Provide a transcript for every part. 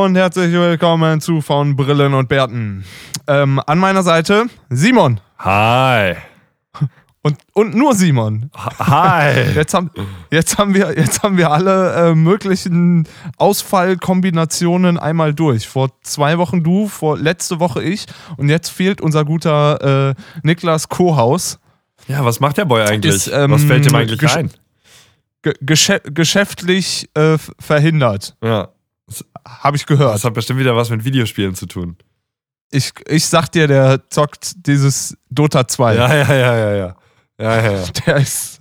Und herzlich willkommen zu von Brillen und Bärten. Ähm, an meiner Seite Simon. Hi. Und, und nur Simon. Hi. Jetzt haben, jetzt haben, wir, jetzt haben wir alle äh, möglichen Ausfallkombinationen einmal durch. Vor zwei Wochen du, vor letzte Woche ich und jetzt fehlt unser guter äh, Niklas Kohaus. Ja, was macht der Boy eigentlich? Ist, ähm, was fällt ihm eigentlich ein? Ge geschä geschäftlich äh, verhindert, Ja. Habe ich gehört. Das hat bestimmt wieder was mit Videospielen zu tun. Ich, ich sag dir, der zockt dieses Dota 2. Ja, ja, ja, ja, ja. Ja, ja, ja. Der ist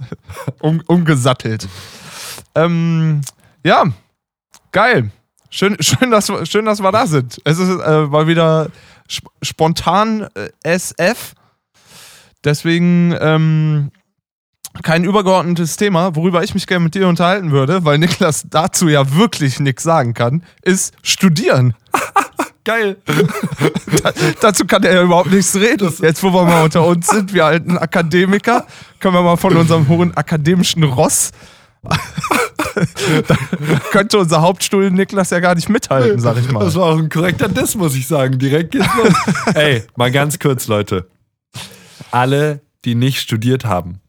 um, umgesattelt. Ähm, ja, geil. Schön, schön, dass, wir- schön, dass wir da sind. Es ist äh, mal wieder sp spontan äh, SF. Deswegen ähm, kein übergeordnetes Thema, worüber ich mich gerne mit dir unterhalten würde, weil Niklas dazu ja wirklich nichts sagen kann, ist studieren. Geil. Dazu kann er ja überhaupt nichts reden. Jetzt, wo wir mal unter uns sind, wir alten Akademiker, können wir mal von unserem hohen akademischen Ross. da könnte unser Hauptstuhl Niklas ja gar nicht mithalten, sag ich mal. Das war auch ein korrekter Diss, muss ich sagen. Direkt geht's los. Ey, mal ganz kurz, Leute. Alle, die nicht studiert haben,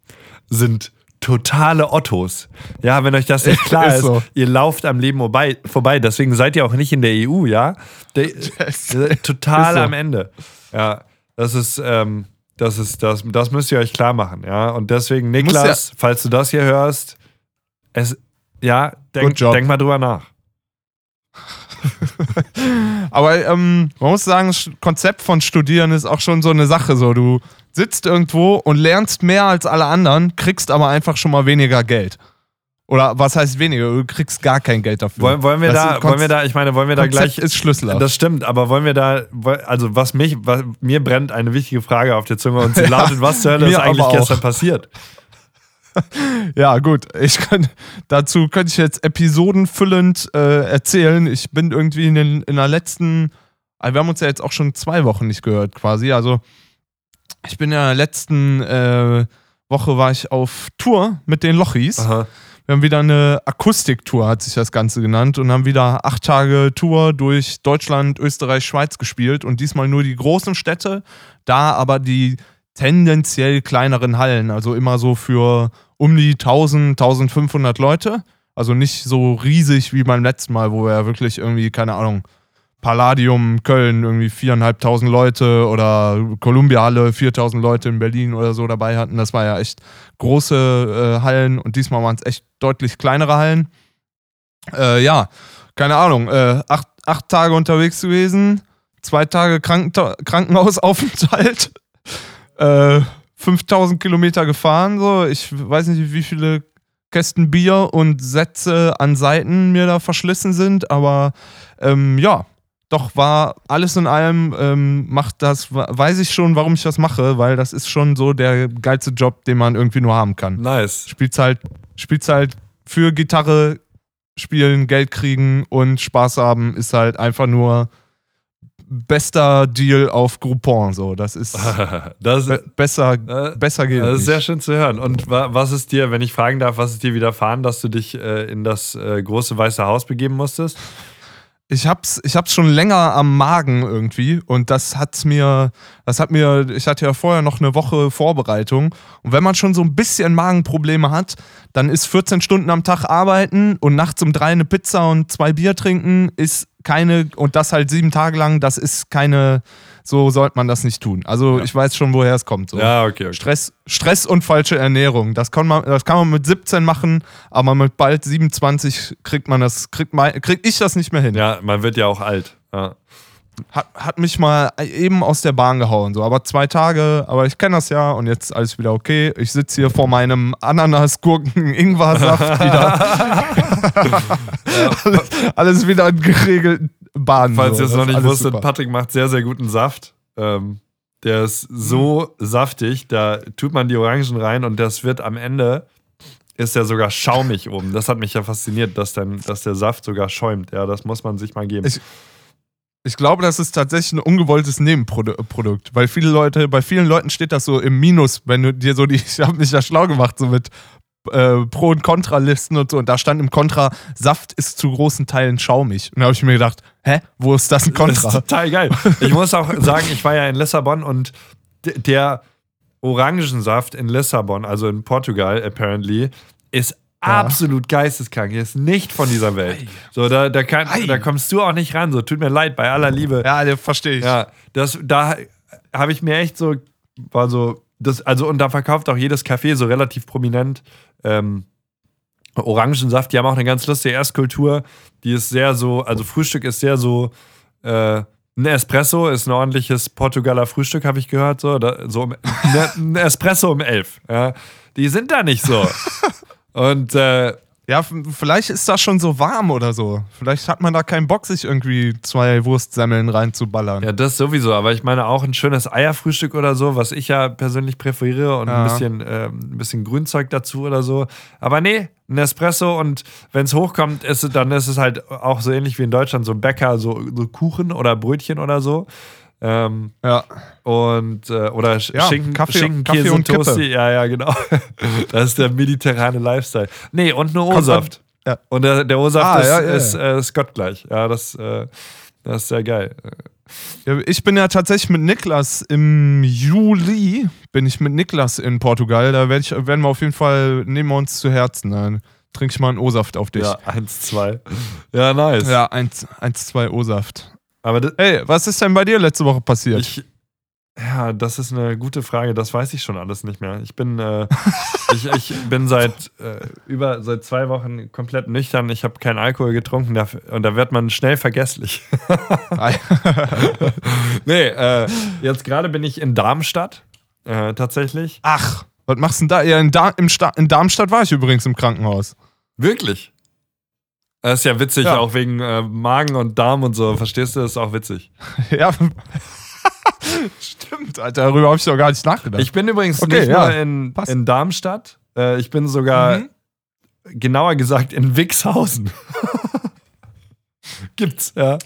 sind totale Ottos. Ja, wenn euch das nicht klar Ist ist, so. ihr lauft am Leben vorbei, vorbei. Deswegen seid ihr auch nicht in der EU, ja? Der, total so. am Ende. Ja, das ist, ähm, das ist, das, das müsst ihr euch klar machen, ja? Und deswegen, Niklas, falls du das hier hörst, es, ja, denk, denk mal drüber nach. Aber ähm, man muss sagen, das Konzept von Studieren ist auch schon so eine Sache. So, du sitzt irgendwo und lernst mehr als alle anderen, kriegst aber einfach schon mal weniger Geld. Oder was heißt weniger? Du kriegst gar kein Geld dafür. Wollen, wollen, wir Das da, wollen wir da, ich meine, wollen wir da Konzept gleich. ist Schlüssel. Das stimmt, aber wollen wir da, also was mich, was, mir brennt eine wichtige Frage auf der Zunge und sie Ja, lautet, was zur Hölle ist eigentlich gestern passiert? Ja, gut. Ich kann, dazu könnte ich jetzt episodenfüllend äh, erzählen. Ich bin irgendwie in, den, in der letzten, also wir haben uns ja jetzt auch schon zwei Wochen nicht gehört quasi. Also ich bin ja in der letzten äh, Woche war ich auf Tour mit den Lochis. Aha. Wir haben wieder eine Akustiktour, hat sich das Ganze genannt, und haben wieder acht Tage Tour durch Deutschland, Österreich, Schweiz gespielt und diesmal nur die großen Städte, da aber die tendenziell kleineren Hallen, also immer so für um die 1000, 1500 Leute. Also nicht so riesig wie beim letzten Mal, wo wir ja wirklich irgendwie, keine Ahnung, Palladium Köln irgendwie viereinhalbtausend Leute oder Columbia Halle 4000 Leute in Berlin oder so dabei hatten. Das war ja echt große äh, Hallen und diesmal waren es echt deutlich kleinere Hallen. Äh, ja, keine Ahnung, äh, acht, acht Tage unterwegs gewesen, zwei Tage Kranken Krankenhausaufenthalt, äh, 5000 Kilometer gefahren, so. Ich weiß nicht, wie viele Kästen Bier und Sätze an Seiten mir da verschlissen sind, aber ähm, ja, doch war alles in allem, ähm, macht das, weiß ich schon, warum ich das mache, weil das ist schon so der geilste Job, den man irgendwie nur haben kann. Nice. Spielst halt, spielst halt für Gitarre spielen, Geld kriegen und Spaß haben, ist halt einfach nur bester Deal auf Groupon. So, das ist Das, be besser, äh, besser geht das ist nicht. sehr schön zu hören. Und wa was ist dir, wenn ich fragen darf, was ist dir widerfahren, dass du dich äh, in das äh, große weiße Haus begeben musstest? Ich hab's, ich hab's schon länger am Magen irgendwie und das hat's mir, das hat mir, ich hatte ja vorher noch eine Woche Vorbereitung und wenn man schon so ein bisschen Magenprobleme hat, dann ist 14 Stunden am Tag arbeiten und nachts um drei eine Pizza und zwei Bier trinken ist keine, und das halt sieben Tage lang, das ist keine, so sollte man das nicht tun. Also Ja. ich weiß schon, woher es kommt. So. Ja, okay, okay. Stress, Stress und falsche Ernährung. Das kann, man, das kann man mit 17 machen, aber mit bald 27 kriegt man das, kriegt, mein, krieg ich das nicht mehr hin. Ja, man wird ja auch alt. Ja. Hat, hat mich mal eben aus der Bahn gehauen, so. Aber zwei Tage, aber ich kenne das ja und jetzt alles wieder okay. Ich sitze hier vor meinem Ananas-Gurken-Ingwer-Saft wieder. alles, alles wieder in geregelten Bahnen. Falls so. ihr es noch nicht wusstet, super. Patrick macht sehr, sehr guten Saft. Ähm, der ist so saftig, da tut man die Orangen rein und das wird am Ende, ist der sogar schaumig oben. Das hat mich ja fasziniert, dass, dann, dass der Saft sogar schäumt. Ja, das muss man sich mal geben. Ich- Ich glaube, das ist tatsächlich ein ungewolltes Nebenprodukt, weil viele Leute, bei vielen Leuten steht das so im Minus, wenn du dir so die, ich habe mich ja schlau gemacht, so mit äh, Pro- und Kontralisten und so. Und da stand im Kontra, Saft ist zu großen Teilen schaumig. Und da habe ich mir gedacht, hä, wo ist das ein Das ist Kontra? total geil. Ich muss auch sagen, ich war ja in Lissabon und der Orangensaft in Lissabon, also in Portugal apparently, ist Ja. absolut geisteskrank. Er ist nicht von dieser Welt. So, da, da, kann, Ei. da kommst du auch nicht ran. So, tut mir leid, bei aller Liebe. Ja, der verstehe ich. Ja, das, da habe ich mir echt so, war so, das, also, und da verkauft auch jedes Café so relativ prominent ähm, Orangensaft. Die haben auch eine ganz lustige Esskultur. Die ist sehr so, also Frühstück ist sehr so, äh, ein Espresso ist ein ordentliches Portugaler Frühstück, habe ich gehört. So, da, so um, ne, ein Espresso um elf. Ja. Die sind da nicht so. Und äh, Ja, vielleicht ist das schon so warm oder so. Vielleicht hat man da keinen Bock, sich irgendwie zwei Wurstsemmeln reinzuballern. Ja, das sowieso, aber ich meine auch ein schönes Eierfrühstück oder so, was ich ja persönlich präferiere und Ja. ein, bisschen, ähm, ein bisschen Grünzeug dazu oder so. Aber nee, ein Espresso und wenn es hochkommt, ist dann ist es halt auch so ähnlich wie in Deutschland, so ein Bäcker, so, so Kuchen oder Brötchen oder so. Ähm, Ja. und äh, oder Ja, Schinken, Kaffee- Schinken Kaffee Käse, und Kippe. Toasty. Ja, ja, genau. Das ist der mediterrane Lifestyle. Nee, und nur O-Saft. Ja. Und der, der O-Saft Ah, ist, ja, ja, ist, äh, ist gottgleich. Ja, das, äh, das ist sehr geil. Ich bin ja tatsächlich mit Niklas im Juli, bin ich mit Niklas in Portugal. Da werd ich, werden wir auf jeden Fall, nehmen wir uns zu Herzen. Dann trinke ich mal einen O-Saft auf dich. Ja, eins, zwei. Ja, nice. Ja, eins, eins, zwei O-Saft. Aber das, Hey, was ist denn bei dir letzte Woche passiert? ich, ja, das ist eine gute Frage. Das weiß ich schon alles nicht mehr. Ich bin, äh, ich, ich bin seit äh, über seit zwei Wochen komplett nüchtern. Ich habe keinen Alkohol getrunken da, und da wird man schnell vergesslich. nee, äh, jetzt gerade bin ich in Darmstadt. Äh, tatsächlich. Ach, was machst du denn da? Ja, in, da im Sta in Darmstadt war ich übrigens im Krankenhaus. Wirklich? Das ist ja witzig, Ja. auch wegen äh, Magen und Darm und so. Verstehst du? Das ist auch witzig. ja. Stimmt, Alter, darüber habe ich doch gar nicht nachgedacht. Ich bin übrigens Okay, nicht ja, nur in, passt. in Darmstadt. Äh, ich bin sogar, Mhm. genauer gesagt, in Wixhausen. Gibt's, ja.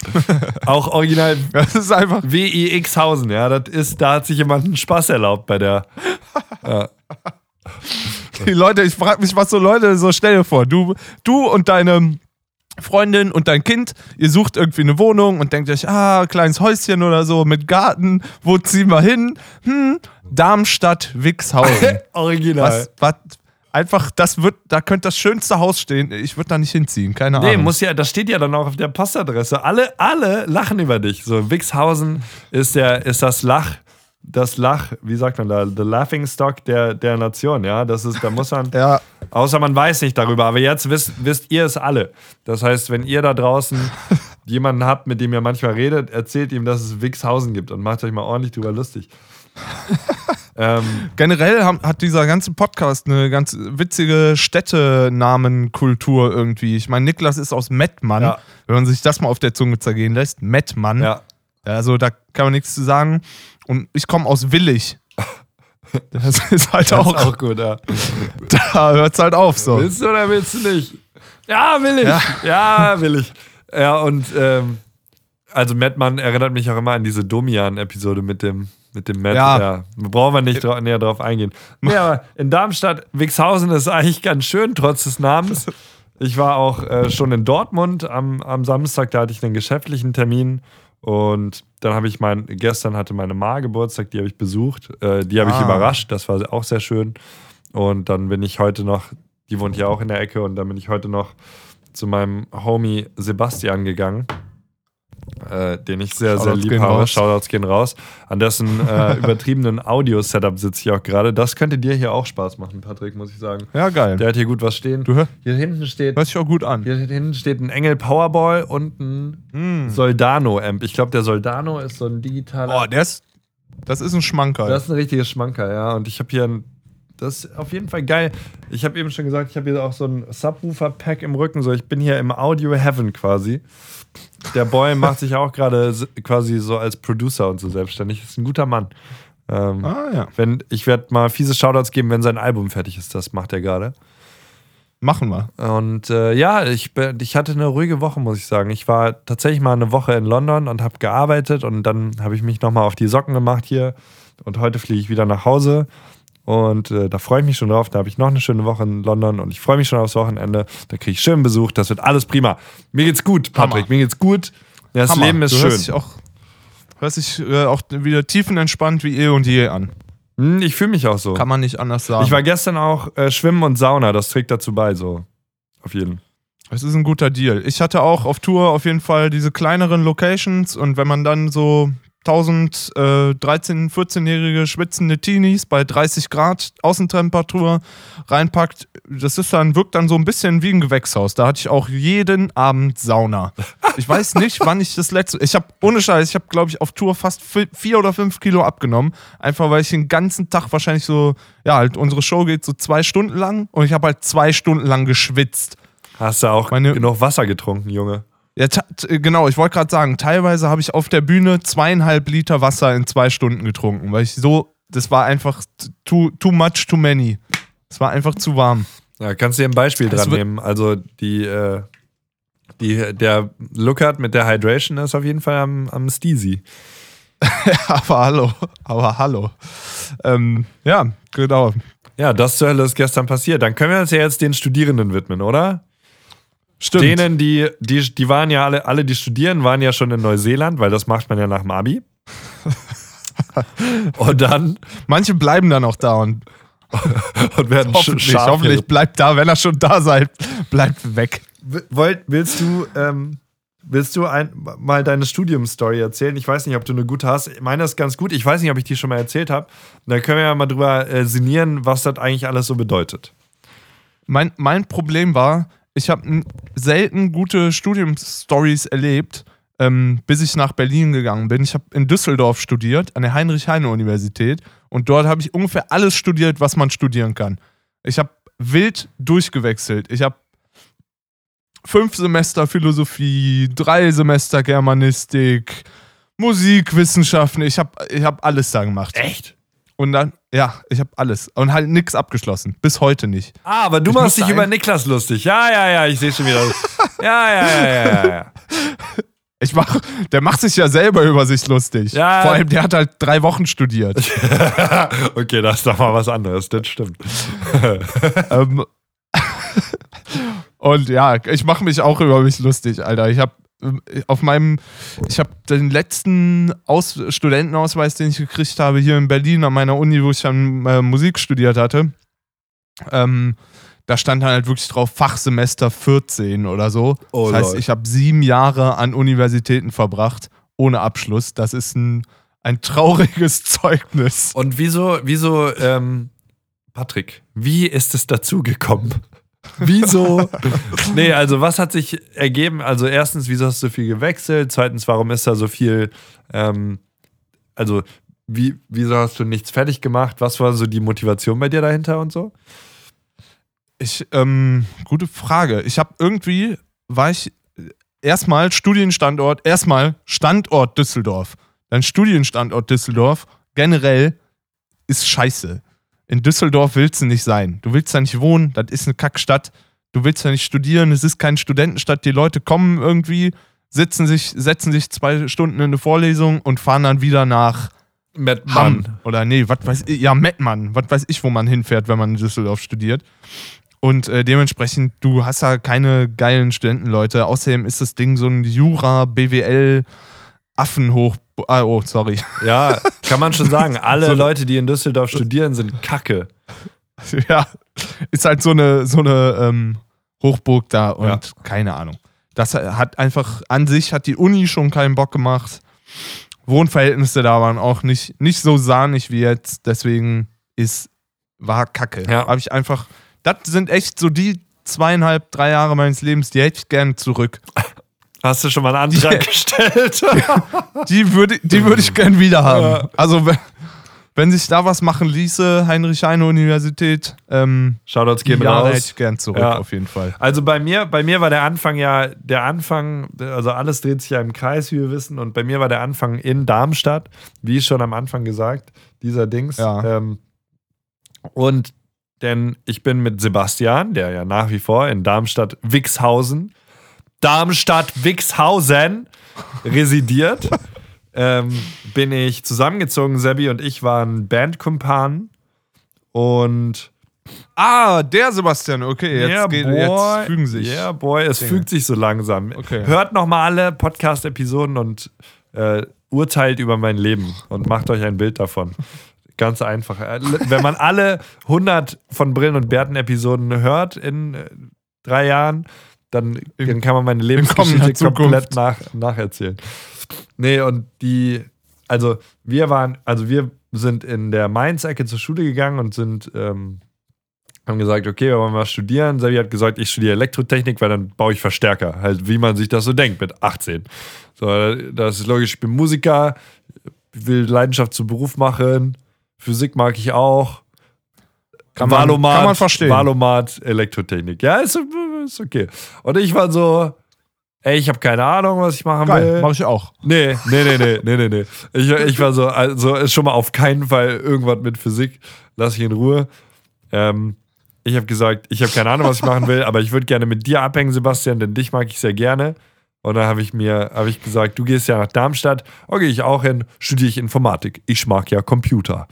Auch original das ist einfach. W-I-X-Hausen, ja. Das ist, da hat sich jemand einen Spaß erlaubt bei der. Ja. Die Leute, ich frage mich, was so Leute, so stell dir vor, du, du und deine Freundin und dein Kind, ihr sucht irgendwie eine Wohnung und denkt euch, ah, kleines Häuschen oder so mit Garten, wo ziehen wir hin? Hm, Darmstadt, Wixhausen. Original. was, was, einfach, das wird, da könnte das schönste Haus stehen. Ich würde da nicht hinziehen, keine Nee, Ahnung. muss ja, das steht ja dann auch auf der Postadresse. Alle, alle lachen über dich. So, Wixhausen ist der, ist das Lach, das Lach, wie sagt man da, the laughing stock der, der Nation, ja. Das ist, da muss man, ja, außer man weiß nicht darüber, aber jetzt wisst, wisst ihr es alle. Das heißt, wenn ihr da draußen jemanden habt, mit dem ihr manchmal redet, erzählt ihm, dass es Wixhausen gibt und macht euch mal ordentlich drüber lustig. ähm, generell hat dieser ganze Podcast eine ganz witzige Städtenamenkultur irgendwie. Ich meine, Niklas ist aus Mettmann. Ja. Wenn man sich das mal auf der Zunge zergehen lässt. Mettmann. ja. Also da kann man nichts zu sagen. Und ich komme aus Willig. Das ist halt Das auch, ist auch gut, ja. da hört es halt auf so. Willst du oder willst du nicht? Ja, will ich. Ja. Ja, will ich. Ja, und ähm, also Mattmann erinnert mich auch immer an diese Domian-Episode mit dem, mit dem Matt. Ja. Brauchen wir nicht dra näher drauf eingehen. Nee, aber in Darmstadt, Wixhausen ist eigentlich ganz schön, trotz des Namens. Ich war auch äh, schon in Dortmund am, am Samstag, da hatte ich einen geschäftlichen Termin. Und dann habe ich mein, gestern hatte meine Ma Geburtstag, die habe ich besucht. Äh, die habe ich Ah. überrascht, das war auch sehr schön. Und dann bin ich heute noch, die wohnt ja auch in der Ecke, und dann bin ich heute noch zu meinem Homie Sebastian gegangen, äh, den ich sehr, sehr lieb habe. raus. Shoutouts gehen raus. An dessen äh, übertriebenen Audio-Setup sitze ich auch gerade. Das könnte dir hier auch Spaß machen, Patrick, muss ich sagen. Ja, geil. Der hat hier gut was stehen. du hör, Hier hinten steht, hört sich auch gut an. hier hinten steht ein Engel Powerball und ein Hm. Soldano-Amp. Ich glaube, der Soldano ist so ein digitaler. Oh, der ist, das ist ein Schmankerl. Das ist ein richtiges Schmanker, ja. Und ich habe hier ein. Das ist auf jeden Fall geil. Ich habe eben schon gesagt, ich habe hier auch so ein Subwoofer-Pack im Rücken. So, ich bin hier im Audio-Heaven quasi. Der Boy macht sich auch gerade quasi so als Producer und so selbstständig. Ist ein guter Mann. Ähm, ah ja, wenn, ich werde mal fiese Shoutouts geben, wenn sein Album fertig ist. Das macht er gerade. machen wir. Und äh, ja, ich, ich hatte eine ruhige Woche, muss ich sagen. Ich war tatsächlich mal eine Woche in London und habe gearbeitet und dann habe ich mich nochmal auf die Socken gemacht hier. Und heute fliege ich wieder nach Hause. Und äh, da freue ich mich schon drauf. Da habe ich noch eine schöne Woche in London und ich freue mich schon aufs Wochenende. Da kriege ich schönen Besuch. Das wird alles prima. Mir geht's gut, Patrick. Hammer. Mir geht's gut. Das Hammer. Leben ist du schön. Hörst dich auch, hörst dich äh, auch wieder tiefenentspannt wie eh und je an. Hm, ich fühle mich auch so. Kann man nicht anders sagen. Ich war gestern auch äh, Schwimmen und Sauna. Das trägt dazu bei, so. Auf jeden. Es ist ein guter Deal. Ich hatte auch auf Tour auf jeden Fall diese kleineren Locations und wenn man dann so 1000 äh, 13-, 14-jährige schwitzende Teenies bei 30 Grad Außentemperatur reinpackt, das ist dann, wirkt dann so ein bisschen wie ein Gewächshaus. Da hatte ich auch jeden Abend Sauna. Ich weiß nicht, wann ich das letzte. Ich habe, ohne Scheiß, ich habe, glaube ich, auf Tour fast vi- vier oder fünf Kilo abgenommen. Einfach weil ich den ganzen Tag wahrscheinlich so, ja, halt, unsere Show geht so zwei Stunden lang und ich habe halt zwei Stunden lang geschwitzt. Hast du auch Meine- genug Wasser getrunken, Junge? Ja, t- genau, ich wollte gerade sagen, teilweise habe ich auf der Bühne zweieinhalb Liter Wasser in zwei Stunden getrunken, weil ich so, das war einfach too, too much, too many. Es war einfach zu warm. Ja, kannst du dir ein Beispiel Es dran nehmen. Also die, äh, die, der Lookert mit der Hydration ist auf jeden Fall am, am Steezy. aber hallo, aber hallo. Ähm, ja, genau. Ja, das zur Hölle ist gestern passiert. Dann können wir uns ja jetzt den Studierenden widmen, oder? Stimmt. Denen, die, die, die waren ja alle, alle, die studieren, waren ja schon in Neuseeland, weil das macht man ja nach dem Abi. und dann Manche bleiben dann auch da und und werden hoffentlich, scharf hoffentlich bleibt da, wenn er schon da seid, bleibt weg. Wollt, willst du, ähm, willst du ein, mal deine Studiumstory erzählen? Ich weiß nicht, ob du eine gute hast. Meine ist ganz gut. Ich weiß nicht, ob ich die schon mal erzählt habe. Dann können wir ja mal drüber äh, sinnieren, was das eigentlich alles so bedeutet. Mein, mein Problem war, ich habe selten gute Studiumstories erlebt, ähm, bis ich nach Berlin gegangen bin. Ich habe in Düsseldorf studiert, an der Heinrich-Heine-Universität. Und dort habe ich ungefähr alles studiert, was man studieren kann. Ich habe wild durchgewechselt. Ich habe fünf Semester Philosophie, drei Semester Germanistik, Musikwissenschaften. Ich habe ich hab alles da gemacht. Echt? Und dann, ja, ich habe alles. Und halt nichts abgeschlossen. Bis heute nicht. Ah, aber du Ich machst dich über Niklas lustig. Ja, ja, ja, ich sehe schon wieder. ja, ja, ja, ja, ja, ja. Ich mach, der macht sich ja selber über sich lustig. Ja. Vor allem, der hat halt drei Wochen studiert. okay, das ist doch mal was anderes. Das stimmt. ähm, und ja, ich mache mich auch über mich lustig, Alter. Ich habe auf meinem, ich habe den letzten Aus Studentenausweis, den ich gekriegt habe hier in Berlin an meiner Uni, wo ich dann äh, Musik studiert hatte. Ähm, da stand dann halt wirklich drauf Fachsemester 14 oder so. Oh, das heißt, lol. ich habe sieben Jahre an Universitäten verbracht, ohne Abschluss. Das ist ein, ein trauriges Zeugnis. Und wieso, wieso, ähm, Patrick, wie ist es dazu gekommen? Wieso? nee, also was hat sich ergeben? Also erstens, wieso hast du so viel gewechselt? Zweitens, warum ist da so viel, ähm, also wie, wieso hast du nichts fertig gemacht? Was war so die Motivation bei dir dahinter und so? Ich, ähm, gute Frage. Ich habe irgendwie, war ich erstmal Studienstandort, erstmal Standort Düsseldorf. Dann Studienstandort Düsseldorf generell ist scheiße. In Düsseldorf willst du nicht sein. Du willst da nicht wohnen, das ist eine Kackstadt. Du willst da nicht studieren, es ist keine Studentenstadt. Die Leute kommen irgendwie, sitzen sich, setzen sich zwei Stunden in eine Vorlesung und fahren dann wieder nach Hamm. Oder nee, was weiß ich, ja, Mettmann. Was weiß ich, wo man hinfährt, wenn man in Düsseldorf studiert. Und äh, dementsprechend, du hast da keine geilen Studentenleute. Außerdem ist das Ding so ein Jura, BWL, Affenhoch. Ah, oh, sorry. Ja, kann man schon sagen. Alle So- Leute, die in Düsseldorf studieren, sind kacke. ja, ist halt so eine, so eine ähm, Hochburg da und Ja. keine Ahnung. Das hat einfach an sich hat die Uni schon keinen Bock gemacht. Wohnverhältnisse da waren auch nicht, nicht so sahnig wie jetzt. Deswegen ist, war kacke. Ja. Habe ich einfach, das sind echt so die zweieinhalb, drei Jahre meines Lebens, die hätte ich gerne zurück. Hast du schon mal einen Antrag Ja. gestellt? Die würde die würd ich gern wieder haben. Also, wenn, wenn sich da was machen ließe, Heinrich-Heine-Universität, ähm, Shoutouts gehen da hätte raus. ich gern zurück, Ja. auf jeden Fall. Also bei mir, bei mir war der Anfang ja, der Anfang, also alles dreht sich ja im Kreis, wie wir wissen, und bei mir war der Anfang in Darmstadt, wie schon am Anfang gesagt, dieser Dings. Ja. Ähm, und denn ich bin mit Sebastian, der ja nach wie vor in Darmstadt-Wixhausen, Darmstadt-Wixhausen residiert, ähm, bin ich zusammengezogen. Sebi und ich waren Bandkumpanen Und Ah, der Sebastian, okay, jetzt, Yeah, geht, boy. jetzt fügen sich. Yeah, boy, es Dinge. fügt sich so langsam. Okay. Hört nochmal alle Podcast-Episoden und äh, urteilt über mein Leben und macht euch ein Bild davon. Ganz einfach. Äh, Wenn man alle 100 von Brillen und Bärten-Episoden hört in äh, drei Jahren, dann, dann kann man meine Lebensgeschichte komplett nach, nacherzählen. Nee, und die, also wir waren, also wir sind in der Mainz-Ecke zur Schule gegangen und sind, ähm, haben gesagt, okay, wir wollen mal studieren. Sabi hat gesagt, ich studiere Elektrotechnik, weil dann baue ich Verstärker. Halt, wie man sich das so denkt mit 18. So, das ist logisch, ich bin Musiker, will Leidenschaft zum Beruf machen, Physik mag ich auch. Kann man- Valomat, kann man verstehen. Valomat, Elektrotechnik. Ja, ist, ist okay. Und ich war so, ey, ich habe keine Ahnung, was ich machen Geil, will. mach ich auch. Nee, nee, nee, nee, nee, nee, nee. Ich, ich war so, also ist schon mal auf keinen Fall irgendwas mit Physik. Lass ich in Ruhe. Ähm, ich habe gesagt, ich habe keine Ahnung, was ich machen will, aber ich würde gerne mit dir abhängen, Sebastian, denn dich mag ich sehr gerne. Und dann habe ich mir, habe ich gesagt, du gehst ja nach Darmstadt. Okay, ich auch hin, studiere ich Informatik. Ich mag ja Computer.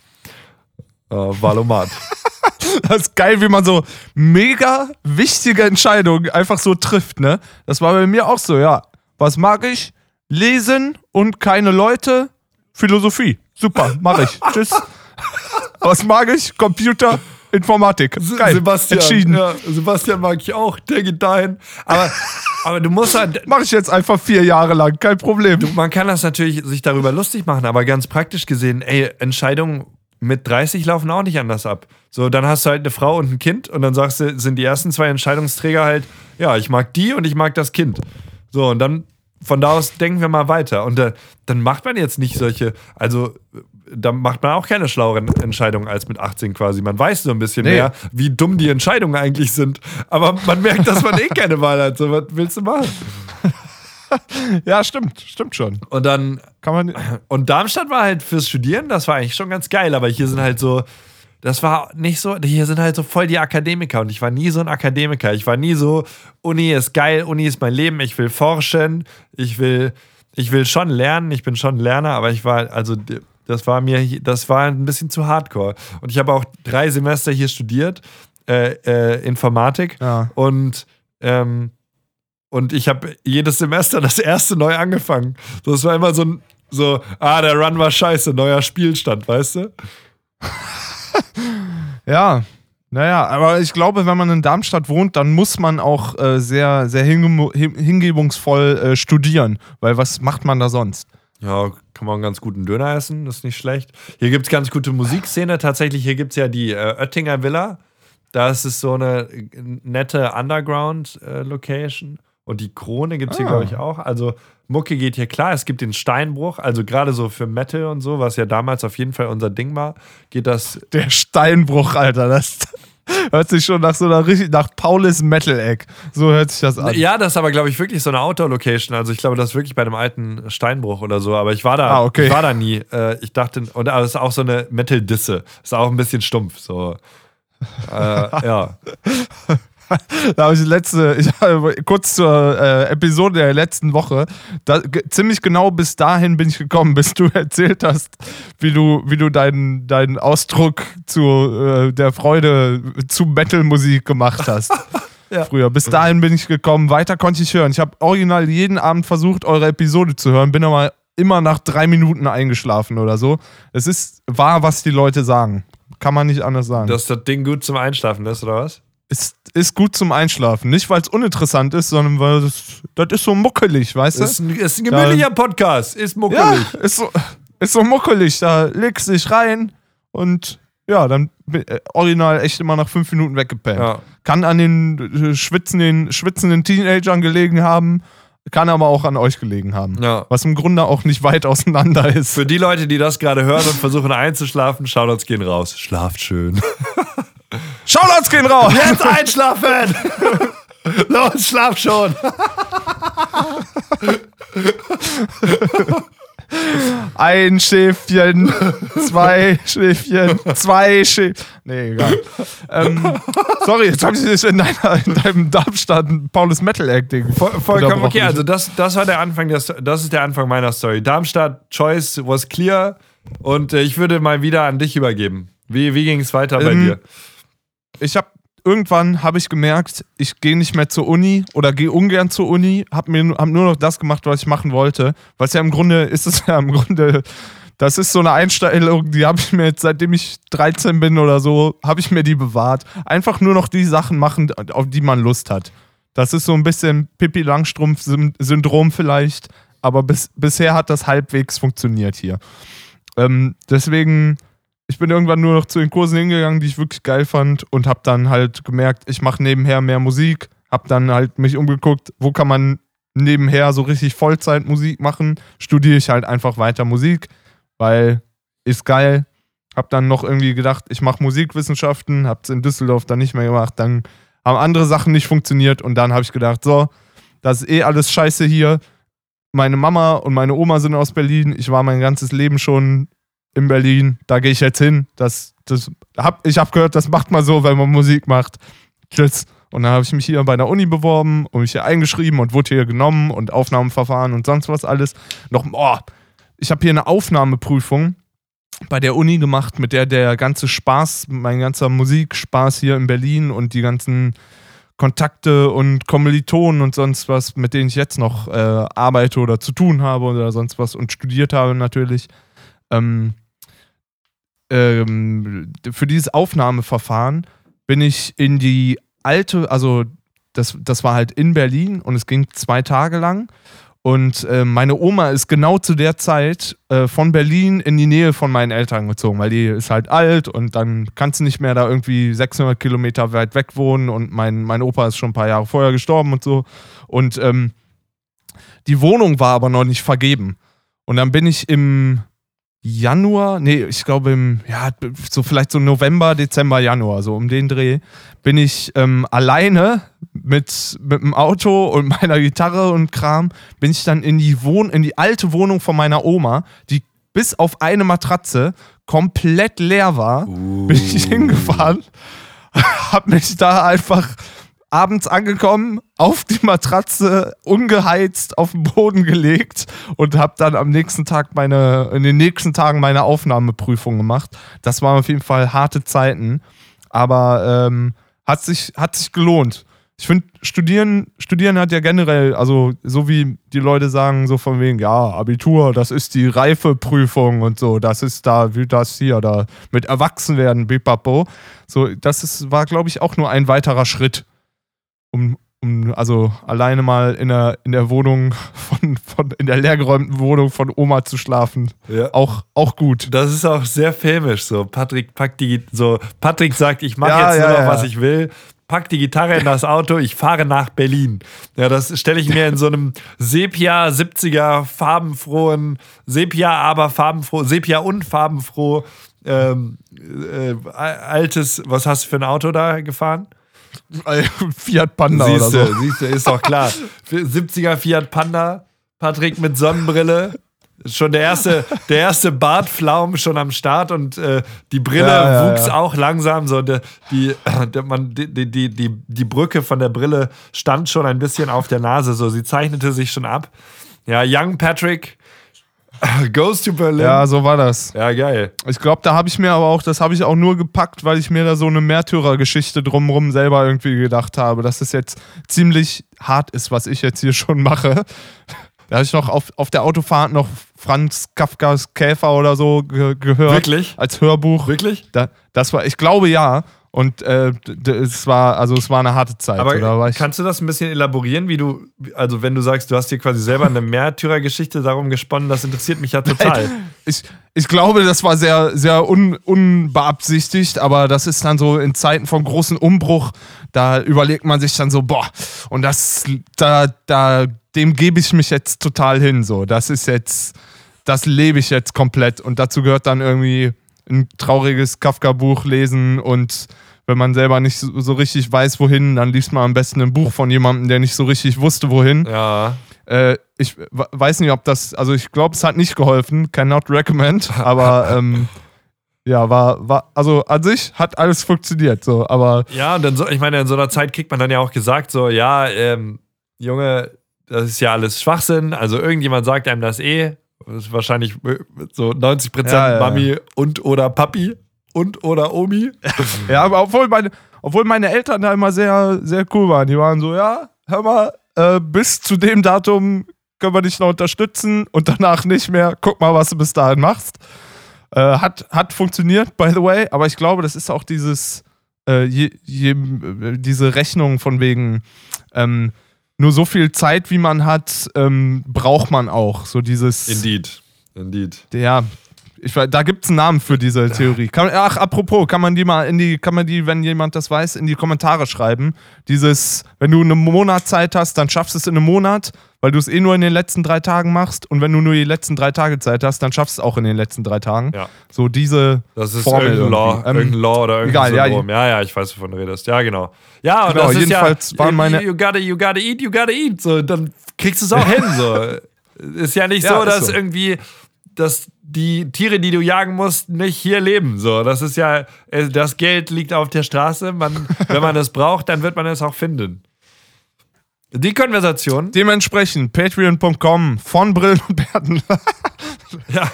Äh, Valomat. Das ist geil, wie man so mega wichtige Entscheidungen einfach so trifft, ne? Das war bei mir auch so, ja. Was mag ich? Lesen und keine Leute. Philosophie. Super, mach ich. Tschüss. Was mag ich? Computer, Informatik. Geil. Sebastian. Entschieden. Ja, Sebastian mag ich auch. Der geht dahin. Aber, aber du musst halt, Mach ich jetzt einfach vier Jahre lang, kein Problem. Man kann das natürlich sich darüber lustig machen, aber ganz praktisch gesehen, ey, Entscheidungen mit 30 laufen auch nicht anders ab. So, dann hast du halt eine Frau und ein Kind und dann sagst du, sind die ersten zwei Entscheidungsträger halt, ja, ich mag die und ich mag das Kind. So, und dann von da aus denken wir mal weiter. Und äh, dann macht man jetzt nicht solche, also da macht man auch keine schlaueren Entscheidungen als mit 18 quasi. Man weiß so ein bisschen Nee. mehr, wie dumm die Entscheidungen eigentlich sind. Aber man merkt, dass man eh keine Wahl hat. So, was willst du machen? Ja, stimmt. Stimmt schon. Und dann Kann man. und Darmstadt war halt fürs Studieren, das war eigentlich schon ganz geil, aber hier sind halt so, das war nicht so, hier sind halt so voll die Akademiker und ich war nie so ein Akademiker. Ich war nie so, Uni ist geil, Uni ist mein Leben, ich will forschen, ich will, ich will schon lernen, ich bin schon ein Lerner, aber ich war, also das war mir, das war ein bisschen zu hardcore. Und ich habe auch drei Semester hier studiert, äh, äh, Informatik Ja. und ähm, und ich habe jedes Semester das erste neu angefangen. So, es war immer so ein, so, ah, der Run war scheiße, neuer Spielstand, weißt du? Ja, naja, aber ich glaube, wenn man in Darmstadt wohnt, dann muss man auch äh, sehr, sehr hinge hin- hingebungsvoll äh, studieren, weil was macht man da sonst? Ja, kann man ganz guten Döner essen, ist nicht schlecht. Hier gibt es ganz gute Musikszene. Tatsächlich, hier gibt es ja die äh, Oettinger Villa. Da ist es so eine äh, nette Underground-Location. Und die Krone gibt es hier, Ah. glaube ich, auch. Also Mucke geht hier klar. Es gibt den Steinbruch, also gerade so für Metal und so, was ja damals auf jeden Fall unser Ding war, geht das Der Steinbruch, Alter, das hört sich schon nach so einer richtig, nach Paulus Metal-Egg. So hört sich das an. Ja, das ist aber, glaube ich, wirklich so eine Outdoor-Location. Also ich glaube, das ist wirklich bei einem alten Steinbruch oder so. Aber ich war da, Ah, okay. ich war da nie. Äh, ich dachte, und aber es ist auch so eine Metal-Disse. Ist auch ein bisschen stumpf. So. äh, ja. Da habe ich letzte, ich kurz zur äh, Episode der letzten Woche, da, ziemlich genau bis dahin bin ich gekommen, bis du erzählt hast, wie du, wie du deinen, deinen Ausdruck zu äh, der Freude zu Metal-Musik gemacht hast. Ja. Früher. Bis dahin bin ich gekommen, weiter konnte ich hören. Ich habe original jeden Abend versucht, eure Episode zu hören, bin aber immer nach drei Minuten eingeschlafen oder so. Es ist wahr, was die Leute sagen. Kann man nicht anders sagen. Dass das Ding gut zum Einschlafen ist, oder was? Ist, ist gut zum Einschlafen. Nicht, weil es uninteressant ist, sondern weil das, das ist so muckelig, weißt du? Ist ein, ist ein gemütlicher Podcast. Ist ja, muckelig. ist so, ist so muckelig. Da legst du dich rein und ja, dann bin- äh, original echt immer nach fünf Minuten weggepennt. Ja. Kann an den äh, schwitzenden, schwitzenden Teenagern gelegen haben, kann aber auch an euch gelegen haben. Ja. Was im Grunde auch nicht weit auseinander ist. Für die Leute, die das gerade hören und versuchen einzuschlafen, Shoutouts gehen raus. Schlaft schön. Shoutouts gehen raus! Jetzt einschlafen! Los, schlaf schon! Ein Schäfchen, zwei Schäfchen, zwei Schäfchen. Nee, egal. ähm, sorry, jetzt habe ich dich in, deiner, in deinem Darmstadt Paulus Metal Acting. Voll, vollkommen okay, also das, das war der Anfang, der, Sto- das ist der Anfang meiner Story. Darmstadt, Choice was clear und äh, ich würde mal wieder an dich übergeben. Wie, wie ging es weiter bei Ähm, dir? Ich habe irgendwann habe ich gemerkt, ich gehe nicht mehr zur Uni oder gehe ungern zur Uni, habe mir hab nur noch das gemacht, was ich machen wollte. Was ja im Grunde ist es ja im Grunde, das ist so eine Einstellung, die habe ich mir jetzt seitdem ich 13 bin oder so, habe ich mir die bewahrt. Einfach nur noch die Sachen machen, auf die man Lust hat. Das ist so ein bisschen Pippi Langstrumpf-Syndrom vielleicht, aber bis, bisher hat das halbwegs funktioniert hier. Ähm, deswegen ich bin irgendwann nur noch zu den Kursen hingegangen, die ich wirklich geil fand und habe dann halt gemerkt, ich mache nebenher mehr Musik, habe dann halt mich umgeguckt, wo kann man nebenher so richtig Vollzeit Musik machen, studiere ich halt einfach weiter Musik, weil ist geil. Hab dann noch irgendwie gedacht, ich mache Musikwissenschaften, hab's in Düsseldorf dann nicht mehr gemacht, dann haben andere Sachen nicht funktioniert und dann habe ich gedacht, so, das ist eh alles scheiße hier. Meine Mama und meine Oma sind aus Berlin. Ich war mein ganzes Leben schon in Berlin. Da gehe ich jetzt hin. Das, das hab, ich habe gehört, das macht man so, wenn man Musik macht. Tschüss. Und dann habe ich mich hier bei der Uni beworben und mich hier eingeschrieben und wurde hier genommen und Aufnahmeverfahren und sonst was alles. Noch, oh, ich habe hier eine Aufnahmeprüfung bei der Uni gemacht, mit der der ganze Spaß, mein ganzer Musikspaß hier in Berlin und die ganzen Kontakte und Kommilitonen und sonst was, mit denen ich jetzt noch äh, arbeite oder zu tun habe oder sonst was und studiert habe natürlich. Ähm, ähm, für dieses Aufnahmeverfahren bin ich in die alte, also das, das war halt in Berlin und es ging zwei Tage lang. Und äh, meine Oma ist genau zu der Zeit äh, von Berlin in die Nähe von meinen Eltern gezogen, weil die ist halt alt und dann kannst du nicht mehr da irgendwie 600 Kilometer weit weg wohnen und mein, mein Opa ist schon ein paar Jahre vorher gestorben und so. Und ähm, die Wohnung war aber noch nicht vergeben. Und dann bin ich im Januar, nee, ich glaube im, ja, so vielleicht so November, Dezember, Januar, so um den Dreh, bin ich ähm, alleine mit, mit dem Auto und meiner Gitarre und Kram, bin ich dann in die, Wohn in die alte Wohnung von meiner Oma, die bis auf eine Matratze komplett leer war, bin ich hingefahren, hab mich da einfach abends angekommen, auf die Matratze ungeheizt auf den Boden gelegt und habe dann am nächsten Tag meine, in den nächsten Tagen meine Aufnahmeprüfung gemacht. Das waren auf jeden Fall harte Zeiten, aber ähm, hat, sich, hat sich gelohnt. Ich finde, Studieren, Studieren hat ja generell, also so wie die Leute sagen, so von wegen, ja, Abitur, das ist die Reifeprüfung und so, das ist da, wie das hier, da mit Erwachsenwerden, bipapo. So, das ist, war, glaube ich, auch nur ein weiterer Schritt um, um also alleine mal in der, in der Wohnung von, von, in der leergeräumten Wohnung von Oma zu schlafen. Ja. Auch, auch gut. Das ist auch sehr filmisch. So, Patrick packt die, so, Patrick sagt, ich mache Ja, jetzt ja, nur noch, was ich will. Pack die Gitarre in das Auto, ich fahre nach Berlin. Ja, das stelle ich mir in so einem Sepia 70er farbenfrohen, Sepia aber farbenfroh, Sepia und farbenfroh ähm, äh, altes, was hast du für ein Auto da gefahren? Fiat Panda Siehst oder so. siehst du, ist doch klar. 70er Fiat Panda, Patrick mit Sonnenbrille. Schon der erste, der erste Bartflaum schon am Start und äh, die Brille Ja, ja, wuchs ja. auch langsam. So die, man, die, die, die, die, die Brücke von der Brille stand schon ein bisschen auf der Nase. So, sie zeichnete sich schon ab. Ja, Young Patrick goes to Berlin. Ja, so war das. ja geil. Ich glaube, da habe ich mir aber auch, das habe ich auch nur gepackt, weil ich mir da so eine Märtyrergeschichte drumrum selber irgendwie gedacht habe, dass es jetzt ziemlich hart ist, was ich jetzt hier schon mache. Da habe ich noch auf, auf der Autofahrt noch Franz Kafkas Käfer oder so ge gehört. Wirklich? Als Hörbuch. Wirklich? Da, das war, ich glaube ja. Und äh, es war, also es war eine harte Zeit. Aber oder war ich, kannst du das ein bisschen elaborieren, wie du, also wenn du sagst, du hast dir quasi selber eine Märtyrergeschichte darum gesponnen, das interessiert mich ja total. ich, ich glaube, das war sehr, sehr un, unbeabsichtigt, aber das ist dann so in Zeiten vom großen Umbruch, da überlegt man sich dann so, boah, und das, da, da, dem gebe ich mich jetzt total hin, so. Das ist jetzt, das lebe ich jetzt komplett und dazu gehört dann irgendwie ein trauriges Kafka-Buch lesen und wenn man selber nicht so, richtig weiß, wohin, dann liest man am besten ein Buch von jemandem, der nicht so richtig wusste, wohin. Ja. Äh, ich we- weiß nicht, ob das, also ich glaube, es hat nicht geholfen, cannot recommend, aber ähm, ja, war, war, also an sich hat alles funktioniert, so, aber Ja, und dann so, ich meine, in so einer Zeit kriegt man dann ja auch gesagt, so, ja, ähm, Junge, das ist ja alles Schwachsinn. Also irgendjemand sagt einem das eh. Das ist wahrscheinlich äh, so 90% Ja, ja, Mami und oder Papi und oder Omi. Ja, aber obwohl meine, obwohl meine Eltern da immer sehr, sehr cool waren. Die waren so, ja, hör mal, äh, bis zu dem Datum können wir dich noch unterstützen und danach nicht mehr. Guck mal, was du bis dahin machst. Äh, hat, hat funktioniert, by the way, aber ich glaube, das ist auch dieses, äh, je, je, diese Rechnung von wegen, ähm, nur so viel Zeit, wie man hat, ähm, braucht man auch. So dieses. Indeed. Indeed. Ja, ich, da gibt es einen Namen für diese Theorie. Kann, ach, apropos, kann man die mal in die, kann man die, wenn jemand das weiß, in die Kommentare schreiben. Dieses, wenn du einen Monat Zeit hast, dann schaffst du es in einem Monat, weil du es eh nur in den letzten drei Tagen machst. Und wenn du nur die letzten drei Tage Zeit hast, dann schaffst du es auch in den letzten drei Tagen. Ja. So diese Das ist Formel irgendein Law, irgendwie. Ähm, irgendein Law oder irgendein egal, ja, Syndrom. Ja, ja, ich weiß, wovon du redest. Ja, genau. Ja, und Genau, das ist jedenfalls ja, waren meine- you gotta, you gotta eat, you gotta eat. So, dann kriegst du es auch hin. So. Ist ja nicht Ja, so, dass so. irgendwie, dass die Tiere, die du jagen musst, nicht hier leben. So, das ist ja, äh, das Geld liegt auf der Straße. Man, wenn man es braucht, dann wird man es auch finden. Die Konversation. Dementsprechend patreon.com von Brillen und Bärten. Ja.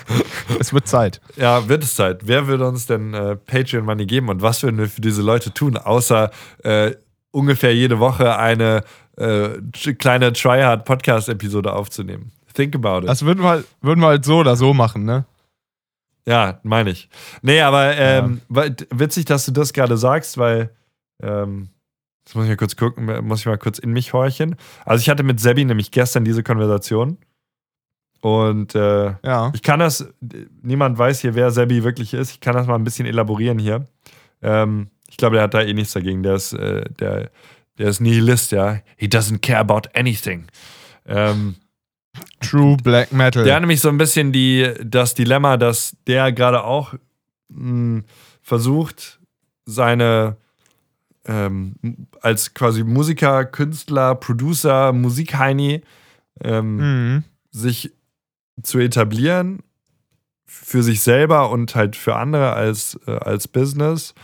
es wird Zeit. Ja, wird es Zeit. Wer würde uns denn äh, Patreon Money geben und was würden wir für diese Leute tun, außer äh, ungefähr jede Woche eine äh, kleine Tryhard-Podcast-Episode aufzunehmen? Think about it. Das würden wir, halt- würden wir halt so oder so machen, ne? ja, meine ich. Nee, aber ähm, weil- witzig, dass du das gerade sagst, weil ähm, jetzt muss ich mal kurz gucken, muss ich mal kurz in mich horchen. Also ich hatte mit Sebi nämlich gestern diese Konversation und äh, Ja. Ich kann das, niemand weiß hier, wer Sebi wirklich ist. Ich kann das mal ein bisschen elaborieren hier. Ähm, ich glaube, der hat da eh nichts dagegen. Der ist, äh, der, der ist Nihilist, ja. He doesn't care about anything. Ähm, True Black Metal. der hat nämlich so ein bisschen die, das Dilemma, dass der gerade auch mh, versucht, seine ähm, als quasi Musiker, Künstler, Producer, Musikheini ähm, mhm. sich zu etablieren für sich selber und halt für andere als, äh, als Business.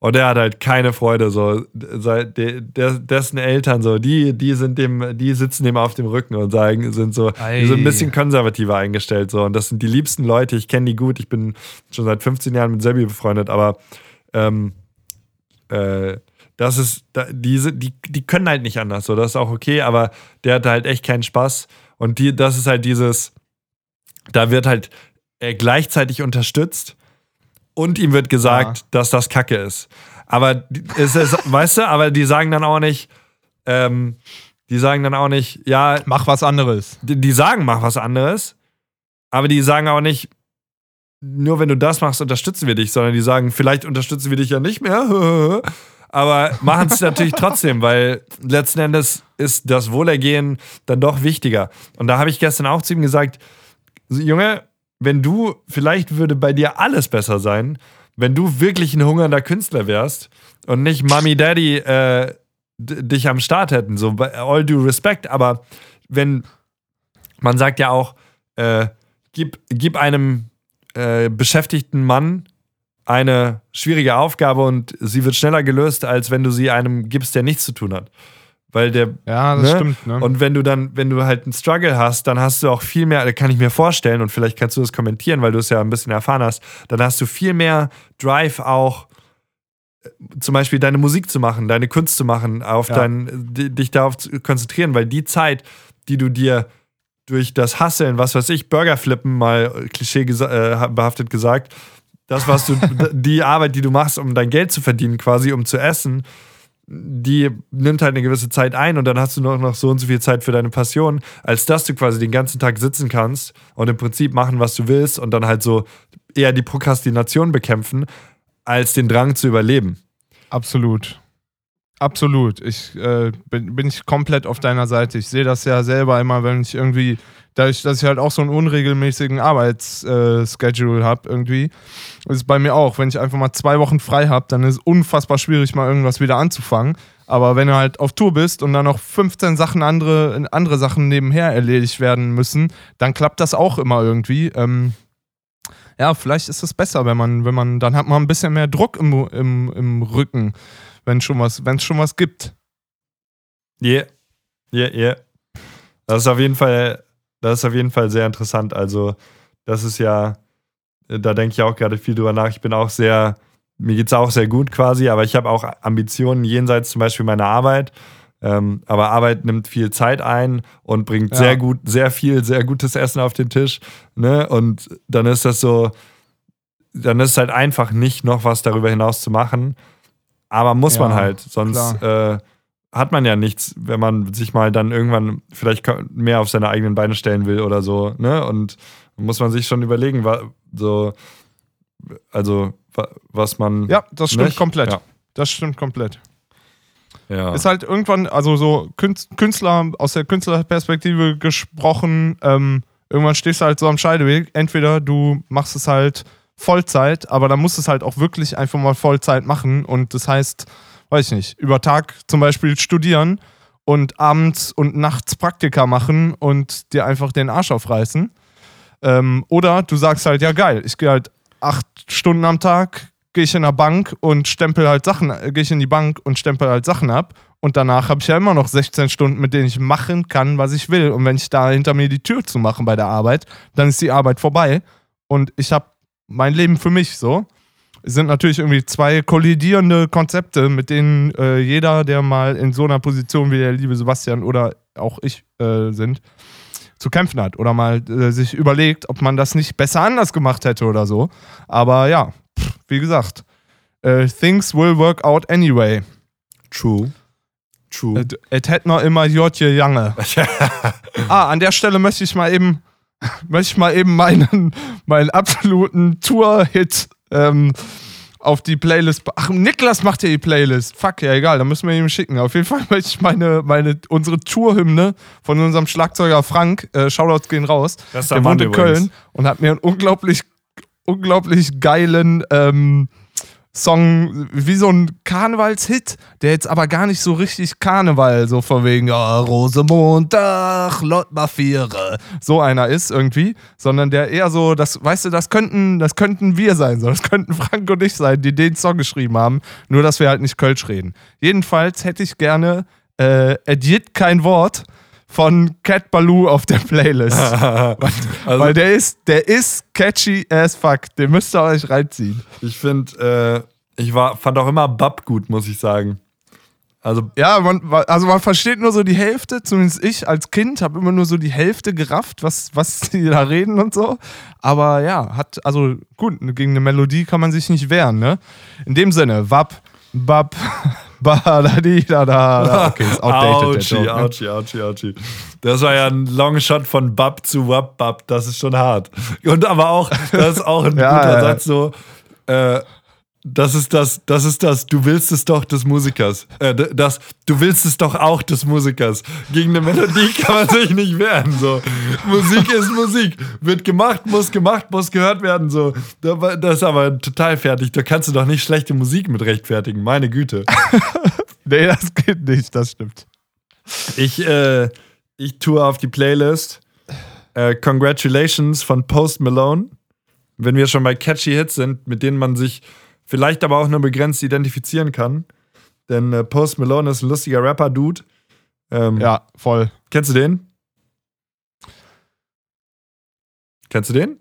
Und er hat halt keine Freude, so dessen Eltern so, die, die sind dem, die sitzen dem auf dem Rücken und sagen, sind so, die sind ein bisschen konservativer eingestellt so. Und das sind die liebsten Leute, ich kenne die gut, ich bin schon seit 15 Jahren mit Sebi befreundet, aber ähm, äh, das ist, die, die, die können halt nicht anders, so, das ist auch okay, aber der hat halt echt keinen Spaß. Und die, das ist halt dieses, da wird halt er gleichzeitig unterstützt und ihm wird gesagt, Ja. dass das Kacke ist. Aber die- es ist, weißt du, aber die sagen dann auch nicht, ähm, die sagen dann auch nicht, ja, Mach was anderes. die, die sagen, mach was anderes, aber die sagen auch nicht, nur wenn du das machst, unterstützen wir dich, sondern die sagen, vielleicht unterstützen wir dich ja nicht mehr, aber machen es natürlich trotzdem, weil letzten Endes ist das Wohlergehen dann doch wichtiger. Und da habe ich gestern auch zu ihm gesagt, Junge, wenn du, vielleicht würde bei dir alles besser sein, wenn du wirklich ein hungernder Künstler wärst und nicht Mami, Daddy äh, dich am Start hätten, so all due respect, aber wenn man sagt ja auch, äh, gib, gib einem äh, beschäftigten Mann eine schwierige Aufgabe und sie wird schneller gelöst, als wenn du sie einem gibst, der nichts zu tun hat. Weil der Ja, das Ne? stimmt, ne? und wenn du dann, wenn du halt einen Struggle hast, dann hast du auch viel mehr, da kann ich mir vorstellen, und vielleicht kannst du das kommentieren, weil du es ja ein bisschen erfahren hast, dann hast du viel mehr Drive auch, äh, zum Beispiel deine Musik zu machen, deine Kunst zu machen, auf Ja. dein, di- dich darauf zu konzentrieren, weil die Zeit, die du dir durch das Hasseln, was weiß ich, Burger flippen, mal klischee gesa äh, behaftet gesagt, das, was du, die Arbeit, die du machst, um dein Geld zu verdienen, quasi, um zu essen, die nimmt halt eine gewisse Zeit ein und dann hast du nur noch so und so viel Zeit für deine Passion, als dass du quasi den ganzen Tag sitzen kannst und im Prinzip machen, was du willst und dann halt so eher die Prokrastination bekämpfen, als den Drang zu überleben. Absolut. Absolut. Ich äh, bin, bin ich komplett auf deiner Seite. Ich sehe das ja selber immer, wenn ich irgendwie, dadurch, dass ich halt auch so einen unregelmäßigen Arbeitsschedule habe, irgendwie, ist bei mir auch. Wenn ich einfach mal zwei Wochen frei habe, dann ist es unfassbar schwierig, mal irgendwas wieder anzufangen. Aber wenn du halt auf Tour bist und dann noch 15 Sachen andere, andere Sachen nebenher erledigt werden müssen, dann klappt das auch immer irgendwie. Ähm, ja, vielleicht ist es besser, wenn man, wenn man, dann hat man ein bisschen mehr Druck im, im, im Rücken, wenn schon was, wenn es schon was gibt. Yeah. Yeah, yeah. Das ist auf jeden Fall, das ist auf jeden Fall sehr interessant. Also, das ist ja, Da denke ich auch gerade viel drüber nach. Ich bin auch sehr, mir geht es auch sehr gut quasi, aber ich habe auch Ambitionen jenseits zum Beispiel meiner Arbeit. Ähm, aber Arbeit nimmt viel Zeit ein und bringt Ja. sehr gut, sehr viel, sehr gutes Essen auf den Tisch. Ne? Und dann ist das so, dann ist es halt einfach nicht noch was darüber hinaus zu machen. Aber muss Ja, man halt, sonst äh, hat man ja nichts, wenn man sich mal dann irgendwann vielleicht mehr auf seine eigenen Beine stellen will oder so. Ne? Und muss man sich schon überlegen, so, also wa was man. Ja, das stimmt Nicht? komplett. Ja. Das stimmt komplett. Ja. Ist halt irgendwann, also so Künst- Künstler, aus der Künstlerperspektive gesprochen, ähm, irgendwann stehst du halt so am Scheideweg. Entweder du machst es halt Vollzeit, aber dann musst du es halt auch wirklich einfach mal Vollzeit machen. Und das heißt, weiß ich nicht, über Tag zum Beispiel studieren und abends und nachts Praktika machen und dir einfach den Arsch aufreißen. Ähm, oder du sagst halt, ja geil, ich gehe halt acht Stunden am Tag, gehe ich in der Bank und stempel halt Sachen, äh, gehe ich in die Bank und stempel halt Sachen ab. Und danach habe ich ja immer noch 16 Stunden, mit denen ich machen kann, was ich will. Und wenn ich da hinter mir die Tür zu machen bei der Arbeit, dann ist die Arbeit vorbei. Und ich habe mein Leben für mich so. Es sind natürlich irgendwie zwei kollidierende Konzepte, mit denen äh, jeder, der mal in so einer Position wie der liebe Sebastian oder auch ich äh, sind, zu kämpfen hat oder mal äh, sich überlegt, ob man das nicht besser anders gemacht hätte oder so. Aber ja, pff, wie gesagt, äh, things will work out anyway. True. True. Et, et hätt noch immer Jotje Jange. ah, an der Stelle möchte ich mal eben, möchte ich mal eben meinen, meinen absoluten Tour-Hit ähm, auf die Playlist. Ach, Niklas macht ja die Playlist. Fuck, ja, egal, dann müssen wir ihm schicken. Auf jeden Fall möchte ich meine, meine, unsere Tourhymne von unserem Schlagzeuger Frank, äh, Shoutouts gehen raus. Das ist der wohnt in. Köln und hat mir einen unglaublich, unglaublich geilen ähm, Song, wie so ein Karnevalshit, der jetzt aber gar nicht so richtig Karneval, so von wegen, ja, Rosemontag, Lottmafiere, so einer ist irgendwie, sondern der eher so, das, weißt du, das könnten, das könnten wir sein, so, das könnten Frank und ich sein, die den Song geschrieben haben, nur dass wir halt nicht Kölsch reden. Jedenfalls hätte ich gerne äh, Edit kein Wort von Cat Baloo auf der Playlist. weil, Also- weil der ist, der ist catchy as fuck. Den müsst ihr euch reinziehen. Ich finde, äh, ich war, fand auch immer Bab gut, muss ich sagen. Also, Ja, man, also man versteht nur so die Hälfte, zumindest ich als Kind habe immer nur so die Hälfte gerafft, was, was die da reden und so. Aber ja, hat, also gut, gegen eine Melodie kann man sich nicht wehren, ne? In dem Sinne, Wap, Bab, Ba, da, di, da, da, da. Okay, ist outdated. Ouchie, ne? ouchie, ouchie, ouchie. Das war ja ein Longshot von Bab zu Wap Bab. Das ist schon hart. Und aber auch, das ist auch ein Ja, guter ja. Satz so. Äh, das ist das, das ist das, du willst es doch des Musikers. Äh, das, du willst es doch auch des Musikers. Gegen eine Melodie kann man sich nicht wehren. So. Musik ist Musik. Wird gemacht, muss gemacht, muss gehört werden. So. Da- Das ist aber total fertig. Da kannst du doch nicht schlechte Musik mit rechtfertigen. Meine Güte. Nee, das geht nicht, das stimmt. Ich, äh, ich tue auf die Playlist äh, Congratulations von Post Malone. Wenn wir schon bei catchy Hits sind, mit denen man sich vielleicht aber auch nur begrenzt identifizieren kann. Denn äh, Post Malone ist ein lustiger Rapper-Dude. Ähm, Ja, voll. Kennst du den? Kennst du den?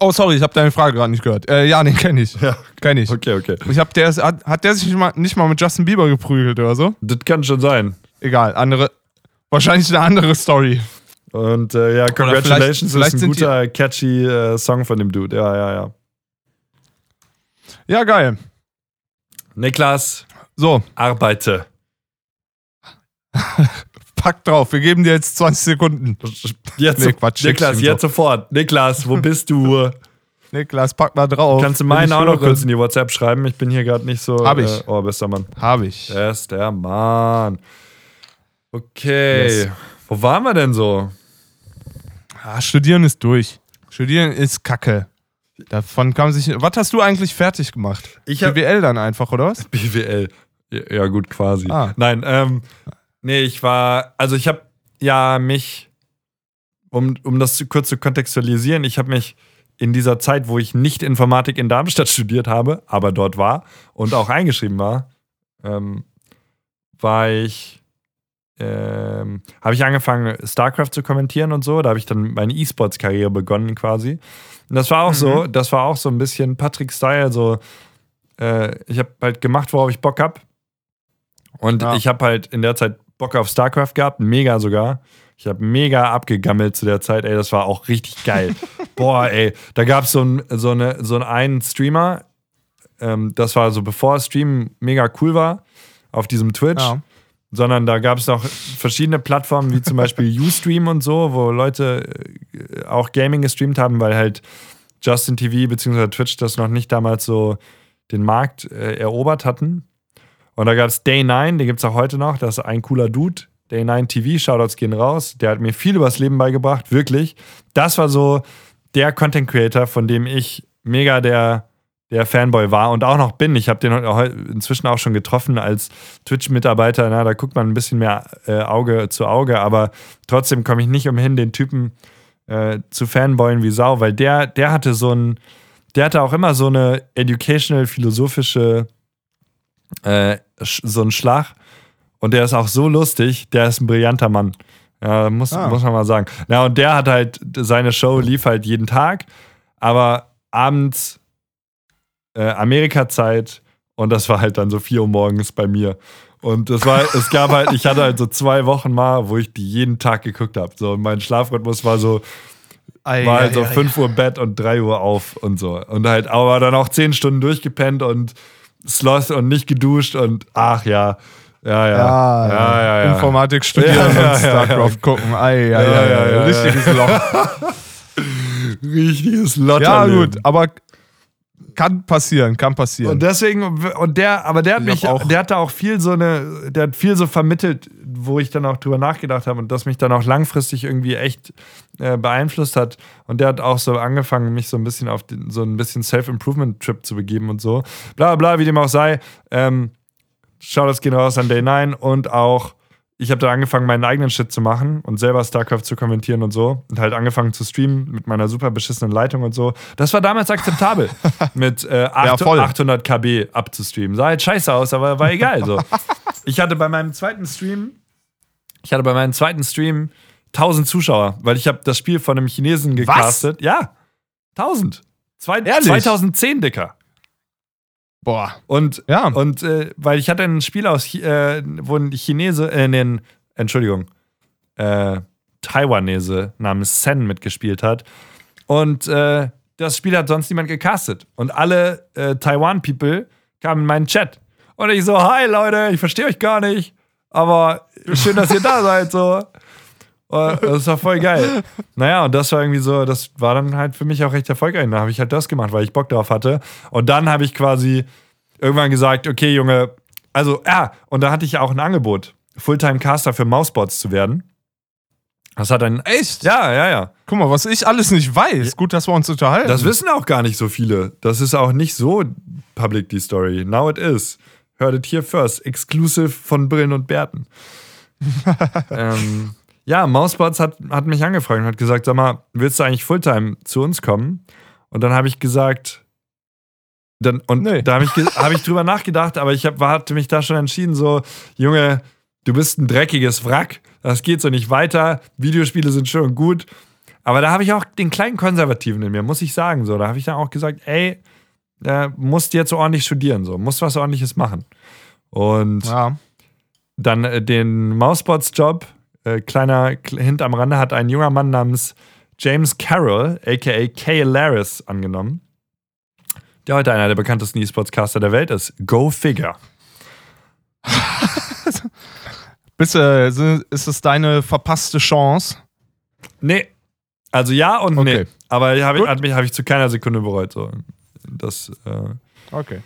Oh, sorry, ich habe deine Frage gerade nicht gehört. Äh, ja, den kenne ich. Ja. Kenn ich. Okay, okay. Ich hab, der ist, hat, hat der sich nicht mal, nicht mal mit Justin Bieber geprügelt oder so? Das kann schon sein. Egal, andere. Wahrscheinlich eine andere Story. Und äh, ja, Congratulations vielleicht ist ein guter, catchy äh, Song von dem Dude. Ja, ja, ja. Ja, geil. Niklas, So, arbeite. pack drauf. Wir geben dir jetzt 20 Sekunden. Jetzt, Nee, Quatsch, Niklas, jetzt sofort. Niklas, wo bist du? Niklas, pack mal drauf. Kannst du meinen auch noch kurz in die WhatsApp schreiben? Ich bin hier gerade nicht so. Hab ich. Äh, oh, bester Mann. Hab ich. Bester Mann. Okay. Yes. Wo waren wir denn so? Ah, Studieren ist durch. Studieren ist Kacke. Davon kann man sich. Was hast du eigentlich fertig gemacht? Ich hab- BWL dann einfach, oder was? BWL. Ja, gut, quasi. Ah. Nein, ähm, nee, ich war, also ich habe ja mich, um, um das kurz zu kontextualisieren, ich habe mich in dieser Zeit, wo ich nicht Informatik in Darmstadt studiert habe, aber dort war und auch eingeschrieben war, ähm, war ich ähm, habe ich angefangen, StarCraft zu kommentieren und so. Da habe ich dann meine E-Sports-Karriere begonnen quasi. Und das war auch mhm. so, das war auch so ein bisschen Patrick-Style, so äh, ich habe halt gemacht, worauf ich Bock habe. Und ja. ich habe halt in der Zeit Bock auf StarCraft gehabt, mega sogar. Ich habe mega abgegammelt zu der Zeit, ey, das war auch richtig geil. Boah, ey, da gab so es so, eine, so einen Streamer, ähm, das war so bevor Stream mega cool war, auf diesem Twitch. Ja. Sondern da gab es noch verschiedene Plattformen, wie zum Beispiel Ustream und so, wo Leute äh, auch Gaming gestreamt haben, weil halt Justin TV bzw. Twitch das noch nicht damals so den Markt äh, erobert hatten. Und da gab es Day9, den gibt es auch heute noch. Das ist ein cooler Dude. Day9 TV, Shoutouts gehen raus. Der hat mir viel übers Leben beigebracht, wirklich. Das war so der Content Creator, von dem ich mega der, der Fanboy war und auch noch bin. Ich habe den inzwischen auch schon getroffen als Twitch-Mitarbeiter. Na, da guckt man ein bisschen mehr äh, Auge zu Auge, aber trotzdem komme ich nicht umhin, den Typen äh, zu fanboyen wie Sau, weil der, der hatte so ein, der hatte auch immer so eine educational, philosophische, äh, so einen Schlag. Und der ist auch so lustig, der ist ein brillanter Mann. Ja, muss, ah. muss man mal sagen. Ja, und der hat halt, seine Show lief halt jeden Tag, aber abends äh, Amerika-Zeit und das war halt dann so 4 Uhr morgens bei mir. Und das war, es gab halt, ich hatte halt so zwei Wochen mal, wo ich die jeden Tag geguckt habe. So, mein Schlafrhythmus war so Ei, war halt so 5 Uhr Bett und 3 Uhr auf und so. Und halt, aber dann auch 10 Stunden durchgepennt und Sloth und nicht geduscht und ach ja. Ja, ja. Ja, ja, ja, ja. Informatik studieren ja, und StarCraft gucken. Ei, ja, ja, ja, ja, Richtiges Loch. Richtiges Loch. Ja, gut, aber kann passieren, kann passieren. Und deswegen, und der, aber der hat mich, auch, der hat da auch viel so eine, der hat viel so vermittelt, wo ich dann auch drüber nachgedacht habe und das mich dann auch langfristig irgendwie echt äh, beeinflusst hat. Und der hat auch so angefangen, mich so ein bisschen auf den, so ein bisschen Self-Improvement-Trip zu begeben und so. Bla bla, wie dem auch sei. Ähm, schau das gehen raus an Day 9 und auch ich habe dann angefangen, meinen eigenen Shit zu machen und selber StarCraft zu kommentieren und so. Und halt angefangen zu streamen mit meiner super beschissenen Leitung und so. Das war damals akzeptabel, mit äh, 8, ja, 800 KB abzustreamen. Sah halt scheiße aus, aber war egal. So. Ich hatte bei meinem zweiten Stream, ich hatte bei meinem zweiten Stream 1000 Zuschauer, weil ich habe das Spiel von einem Chinesen gecastet. Was? Ja, 1000. Zwei, 2010, Dicker. Boah. Und, ja. und äh, weil ich hatte ein Spiel aus, äh, wo ein Chinese, äh, den, Entschuldigung, äh, Taiwanese namens Sen mitgespielt hat. Und äh, das Spiel hat sonst niemand gecastet. Und alle äh, Taiwan-People kamen in meinen Chat. Und ich so, hi Leute, ich verstehe euch gar nicht. Aber schön, dass ihr da seid. So. Das war voll geil. Naja, und das war irgendwie so, das war dann halt für mich auch recht erfolgreich. Da habe ich halt das gemacht, weil ich Bock darauf hatte. Und dann habe ich quasi irgendwann gesagt, okay, Junge, also, ja, und da hatte ich ja auch ein Angebot, Fulltime-Caster für Mousebots zu werden. Das hat ein. Echt? Ja, ja, ja. Guck mal, was ich alles nicht weiß. Gut, dass wir uns unterhalten. Das wissen auch gar nicht so viele. Das ist auch nicht so public, die Story. Now it is. Heard it here first. Exclusive von Brillen und Bärten. ähm, ja, Mousebots hat, hat mich angefragt und hat gesagt: Sag mal, willst du eigentlich Fulltime zu uns kommen? Und dann habe ich gesagt: dann, Und nee. da habe ich, hab ich drüber nachgedacht, aber ich hab, hatte mich da schon entschieden: so, Junge, du bist ein dreckiges Wrack. Das geht so nicht weiter. Videospiele sind schon gut. Aber da habe ich auch den kleinen Konservativen in mir, muss ich sagen. So, da habe ich dann auch gesagt: Ey, da musst jetzt so ordentlich studieren, so, musst was ordentliches machen. Und ja. dann äh, den Mousebots-Job äh, kleiner Hint am Rande, hat ein junger Mann namens James Carroll, aka Kay Laris, angenommen. Der heute einer der bekanntesten E-Sports-Caster der Welt ist. Go Figure. Bist, äh, ist es deine verpasste Chance? Nee. Also ja und okay. nee. Aber habe ich, hab ich zu keiner Sekunde bereut. So. Das, äh, okay.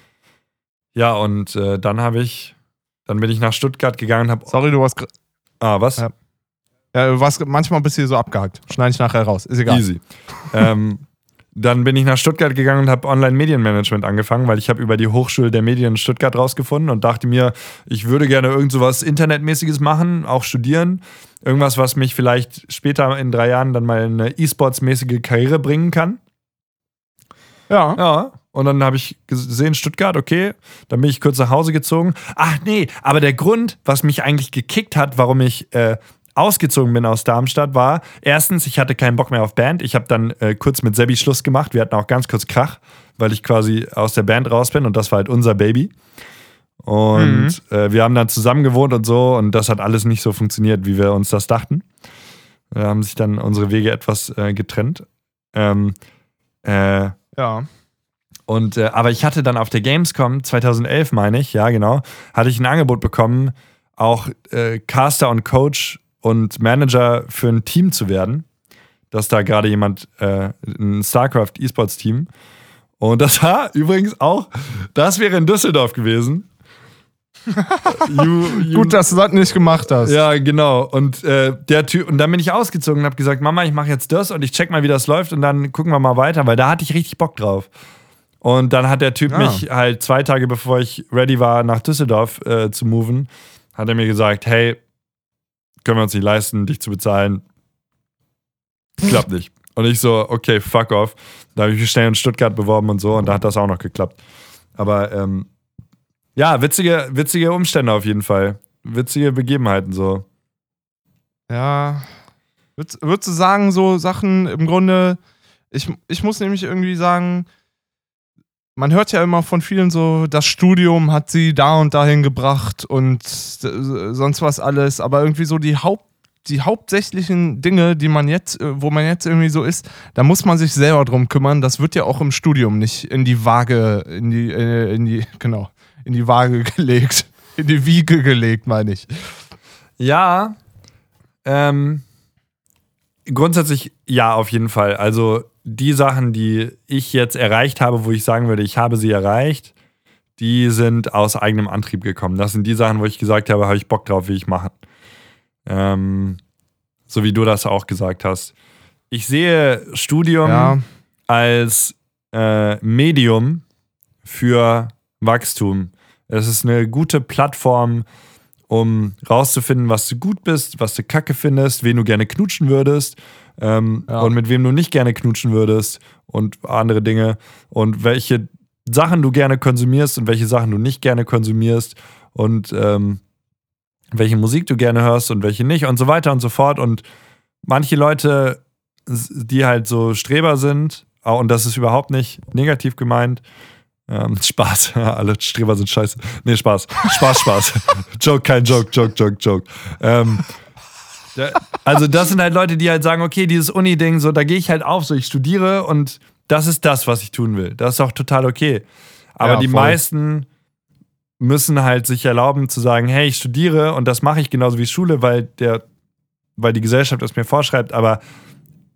Ja, und äh, dann habe ich, dann bin ich nach Stuttgart gegangen und habe. Sorry, du warst. Ah, was? Ja. Ja, was, manchmal bist du hier so abgehakt. Schneide ich nachher raus. Ist egal. Easy. ähm, dann bin ich nach Stuttgart gegangen und habe Online-Medienmanagement angefangen, weil ich habe über die Hochschule der Medien in Stuttgart rausgefunden und dachte mir, ich würde gerne irgend so was Internetmäßiges machen, auch studieren. Irgendwas, was mich vielleicht später in drei Jahren dann mal in eine E-Sports-mäßige Karriere bringen kann. Ja. Ja. Und dann habe ich gesehen, Stuttgart, okay. Dann bin ich kurz nach Hause gezogen. Ach nee, aber der Grund, was mich eigentlich gekickt hat, warum ich äh, ausgezogen bin aus Darmstadt, war erstens, ich hatte keinen Bock mehr auf Band. Ich habe dann äh, kurz mit Sebi Schluss gemacht. Wir hatten auch ganz kurz Krach, weil ich quasi aus der Band raus bin und das war halt unser Baby. Und mhm. äh, wir haben dann zusammen gewohnt und so und das hat alles nicht so funktioniert, wie wir uns das dachten. Da haben sich dann unsere Wege etwas äh, getrennt. Ähm, äh, ja. Und, äh, aber ich hatte dann auf der Gamescom 2011, meine ich, ja genau, hatte ich ein Angebot bekommen, auch äh, Caster und Coach und Manager für ein Team zu werden. Dass da gerade jemand, äh, ein StarCraft E-Sports Team. Und das war übrigens auch, das wäre in Düsseldorf gewesen. you, you, Gut, dass du das nicht gemacht hast. Ja, genau. Und äh, der Typ, und dann bin ich ausgezogen und habe gesagt, Mama, ich mache jetzt das und ich check mal, wie das läuft und dann gucken wir mal weiter, weil da hatte ich richtig Bock drauf. Und dann hat der Typ ah. mich halt zwei Tage bevor ich ready war, nach Düsseldorf äh, zu moven, hat er mir gesagt, hey, können wir uns nicht leisten, dich zu bezahlen. Klappt nicht. Und ich so, okay, fuck off. Da habe ich mich schnell in Stuttgart beworben und so und da hat das auch noch geklappt. Aber ähm, ja, witzige, witzige Umstände auf jeden Fall. Witzige Begebenheiten so. Ja. Würdest, du sagen, so Sachen im Grunde, ich, ich muss nämlich irgendwie sagen, man hört ja immer von vielen so, das Studium hat sie da und dahin gebracht und sonst was alles, aber irgendwie so die Haupt die hauptsächlichen Dinge, die man jetzt, äh, wo man jetzt irgendwie so ist, da muss man sich selber drum kümmern. Das wird ja auch im Studium nicht in die Waage, in die, äh, in die, genau, in die Waage gelegt. In die Wiege gelegt, meine ich. Ja. Ähm, grundsätzlich ja, auf jeden Fall. Also die Sachen, die ich jetzt erreicht habe, wo ich sagen würde, ich habe sie erreicht, die sind aus eigenem Antrieb gekommen. Das sind die Sachen, wo ich gesagt habe, habe ich Bock drauf, wie ich machen. Ähm, so wie du das auch gesagt hast. Ich sehe Studium ja. als äh, Medium für Wachstum. Es ist eine gute Plattform, um rauszufinden, was du gut bist, was du kacke findest, wen du gerne knutschen würdest ähm, ja. und mit wem du nicht gerne knutschen würdest und andere Dinge und welche Sachen du gerne konsumierst und welche Sachen du nicht gerne konsumierst und ähm, welche Musik du gerne hörst und welche nicht und so weiter und so fort. Und manche Leute, die halt so Streber sind, und das ist überhaupt nicht negativ gemeint, ähm, Spaß, alle Streber sind scheiße. Nee, Spaß. Spaß, Spaß. Joke, kein Joke, Joke, Joke, Joke. Ähm, also, das sind halt Leute, die halt sagen: Okay, dieses Uni-Ding, so, da gehe ich halt auf, so, ich studiere und das ist das, was ich tun will. Das ist auch total okay. Aber ja, die meisten müssen halt sich erlauben zu sagen, hey, ich studiere und das mache ich genauso wie Schule, weil der, weil die Gesellschaft es mir vorschreibt, aber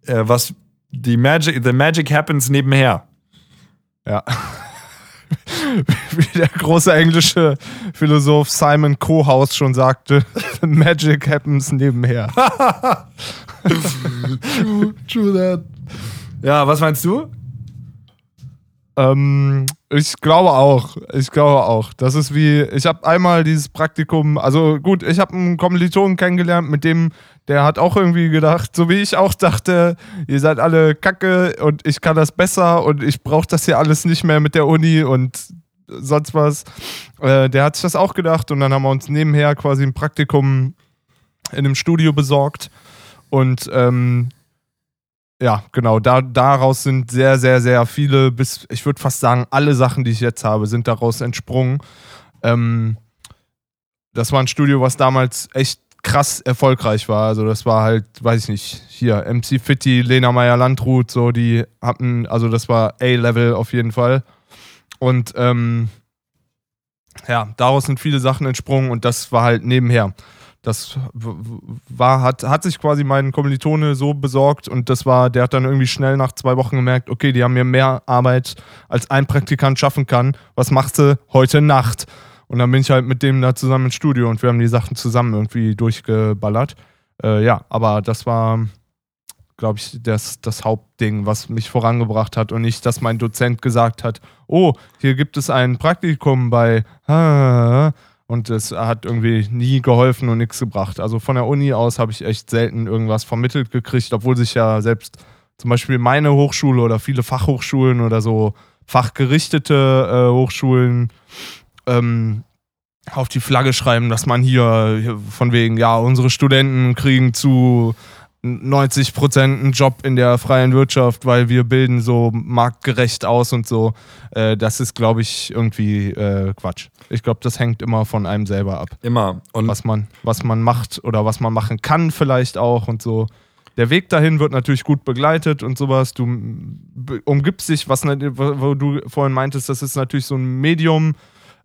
äh, was die Magic, the Magic happens nebenher. Ja. wie der große englische Philosoph Simon Kohaus schon sagte, Magic happens nebenher. true, true that. Ja, was meinst du? Ähm, ich glaube auch. Ich glaube auch. Das ist wie, ich habe einmal dieses Praktikum, also gut, ich habe einen Kommilitonen kennengelernt, mit dem, der hat auch irgendwie gedacht, so wie ich auch dachte, ihr seid alle kacke und ich kann das besser und ich brauche das hier alles nicht mehr mit der Uni und sonst was. Äh, der hat sich das auch gedacht und dann haben wir uns nebenher quasi ein Praktikum in einem Studio besorgt und ähm, ja, genau. Da, daraus sind sehr, sehr, sehr viele, bis ich würde fast sagen, alle Sachen, die ich jetzt habe, sind daraus entsprungen. Ähm, das war ein Studio, was damals echt krass erfolgreich war. Also das war halt, weiß ich nicht, hier MC Fitti, Lena Meyer Landrut, so die hatten, also das war A-Level auf jeden Fall. Und ähm, ja, daraus sind viele Sachen entsprungen und das war halt nebenher. Das war, hat, hat sich quasi mein Kommilitone so besorgt und das war, der hat dann irgendwie schnell nach zwei Wochen gemerkt, okay, die haben mir mehr Arbeit als ein Praktikant schaffen kann. Was machst du heute Nacht? Und dann bin ich halt mit dem da zusammen ins Studio und wir haben die Sachen zusammen irgendwie durchgeballert. Äh, ja, aber das war, glaube ich, das, das Hauptding, was mich vorangebracht hat und nicht, dass mein Dozent gesagt hat, oh, hier gibt es ein Praktikum bei und es hat irgendwie nie geholfen und nichts gebracht. Also von der Uni aus habe ich echt selten irgendwas vermittelt gekriegt, obwohl sich ja selbst zum Beispiel meine Hochschule oder viele Fachhochschulen oder so fachgerichtete äh, Hochschulen ähm, auf die Flagge schreiben, dass man hier, hier von wegen, ja, unsere Studenten kriegen zu 90 Prozent einen Job in der freien Wirtschaft, weil wir bilden so marktgerecht aus und so. Äh, das ist, glaube ich, irgendwie äh, Quatsch. Ich glaube, das hängt immer von einem selber ab. Immer. Und was man, was man macht oder was man machen kann vielleicht auch und so. Der Weg dahin wird natürlich gut begleitet und sowas. Du umgibst dich, was wo wo du vorhin meintest, das ist natürlich so ein Medium.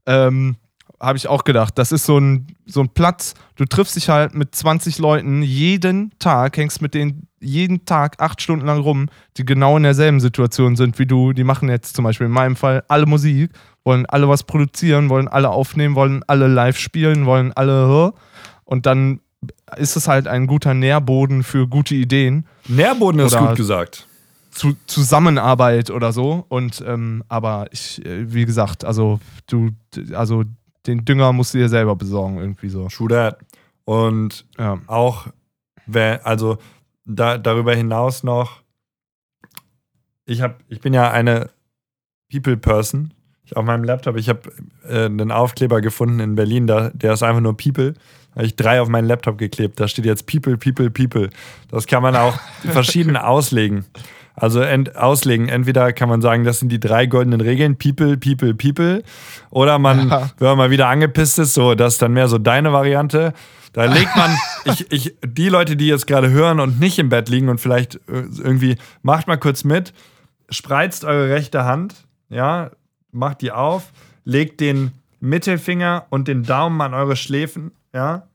Ähm, Habe ich auch gedacht. Das ist so ein, so ein Platz. Du triffst dich halt mit 20 Leuten jeden Tag, hängst mit denen jeden Tag acht Stunden lang rum, die genau in derselben Situation sind wie du. Die machen jetzt zum Beispiel in meinem Fall alle Musik, wollen alle was produzieren, wollen alle aufnehmen, wollen alle live spielen, wollen alle. Und dann ist es halt ein guter Nährboden für gute Ideen, Nährboden ist gut gesagt. zu Zusammenarbeit oder so. Und ähm, aber ich, äh, wie gesagt, also du, also den Dünger musst du dir selber besorgen, irgendwie so. True that. Und Ja. auch, wer, also da, darüber hinaus noch, ich, hab, ich bin ja eine People-Person. Auf meinem Laptop, ich habe äh, einen Aufkleber gefunden in Berlin, da, der ist einfach nur People. Da habe ich drei auf meinen Laptop geklebt. Da steht jetzt People, People, People. Das kann man auch verschieden auslegen. Also ent, auslegen. Entweder kann man sagen, das sind die drei goldenen Regeln, People, People, People. Oder man, Ja. wenn man mal wieder angepisst ist, so, das ist dann mehr so deine Variante. Da legt man, ich, ich, die Leute, die jetzt gerade hören und nicht im Bett liegen und vielleicht äh, irgendwie, macht mal kurz mit, spreizt eure rechte Hand, ja, macht die auf, legt den Mittelfinger und den Daumen an eure Schläfen, ja,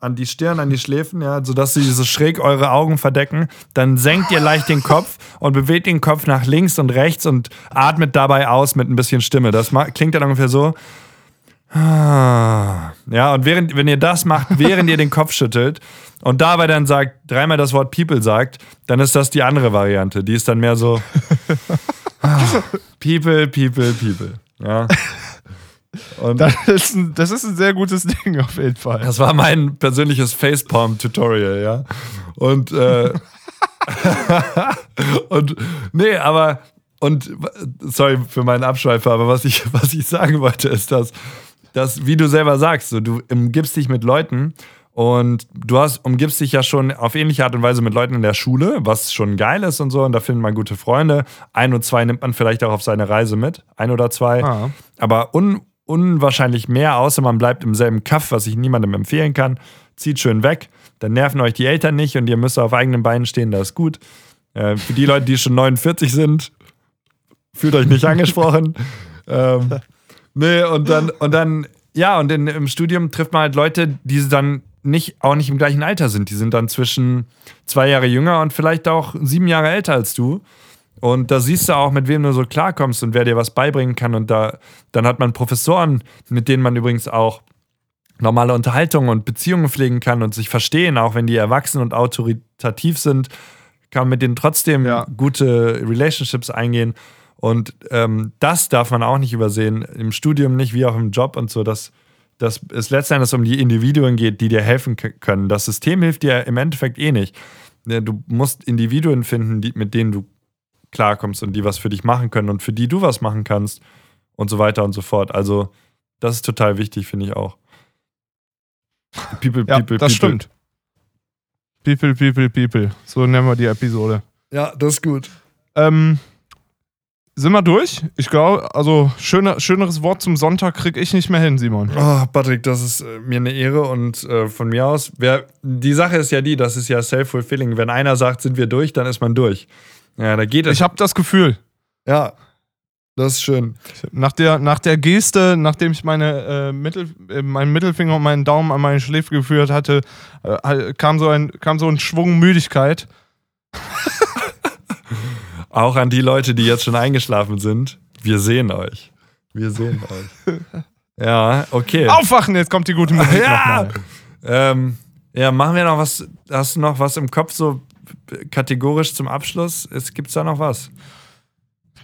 an die Stirn, an die Schläfen, ja, sodass sie so schräg eure Augen verdecken. Dann senkt ihr leicht den Kopf und bewegt den Kopf nach links und rechts und atmet dabei aus mit ein bisschen Stimme. Das klingt dann ungefähr so. Ah. Ja, und während, wenn ihr das macht, während ihr den Kopf schüttelt und dabei dann sagt, dreimal das Wort People sagt, dann ist das die andere Variante. Die ist dann mehr so ah, People, People, People. Ja. Und Das ist, ein, das ist ein sehr gutes Ding auf jeden Fall. das war mein persönliches Facepalm-Tutorial, ja. Und, äh, und, nee, aber, und, sorry für meinen Abschweifer, aber was ich, was ich sagen wollte, ist, dass, dass, wie du selber sagst, so, du umgibst dich mit Leuten und du hast, umgibst dich ja schon auf ähnliche Art und Weise mit Leuten in der Schule, was schon geil ist und so, und da findet man gute Freunde. Ein und zwei nimmt man vielleicht auch auf seine Reise mit, ein oder zwei. Ah. Aber un, unwahrscheinlich mehr, außer man bleibt im selben Kaff, was ich niemandem empfehlen kann. Zieht schön weg, dann nerven euch die Eltern nicht und ihr müsst auf eigenen Beinen stehen, das ist gut. Äh, für die Leute, die schon 49 sind, fühlt euch nicht angesprochen. ähm, nee, und dann, und dann, ja, und in, im Studium trifft man halt Leute, die dann nicht, auch nicht im gleichen Alter sind. Die sind dann zwischen zwei Jahre jünger und vielleicht auch sieben Jahre älter als du. Und da siehst du auch, mit wem du so klarkommst und wer dir was beibringen kann. Und da, dann hat man Professoren, mit denen man übrigens auch normale Unterhaltungen und Beziehungen pflegen kann und sich verstehen, auch wenn die erwachsen und autoritativ sind, kann man mit denen trotzdem Ja. gute Relationships eingehen. Und ähm, das darf man auch nicht übersehen, im Studium nicht, wie auch im Job und so, dass, dass es letztendlich um die Individuen geht, die dir helfen können. Das System hilft dir im Endeffekt eh nicht. Du musst Individuen finden, die, mit denen du klarkommst und die was für dich machen können und für die du was machen kannst und so weiter und so fort. Also, das ist total wichtig, finde ich auch. People, Ja, people, das people. stimmt. People, people, people. So nennen wir die Episode. Ja, das ist gut. Ähm, sind wir durch? Ich glaube, also schöner, schöneres Wort zum Sonntag krieg ich nicht mehr hin, Simon. Oh, Patrick, das ist äh, mir eine Ehre und äh, von mir aus, wer, die Sache ist ja die, das ist ja self-fulfilling. Wenn einer sagt, sind wir durch, dann ist man durch. Ja, da geht es. Ich habe das Gefühl, ja, das ist schön. nach der, nach der Geste, nachdem ich meine, äh, Mittel, äh, meinen Mittelfinger und meinen Daumen an meine Schläfe geführt hatte, äh, kam, so ein, kam so ein Schwung Müdigkeit. Auch an die Leute, die jetzt schon eingeschlafen sind, wir sehen euch. Wir sehen euch. Ja, okay. Aufwachen, jetzt kommt die gute Musik Ja! nochmal. Ähm, ja, machen wir noch was. Hast du noch was im Kopf so kategorisch zum Abschluss? Gibt es da noch was?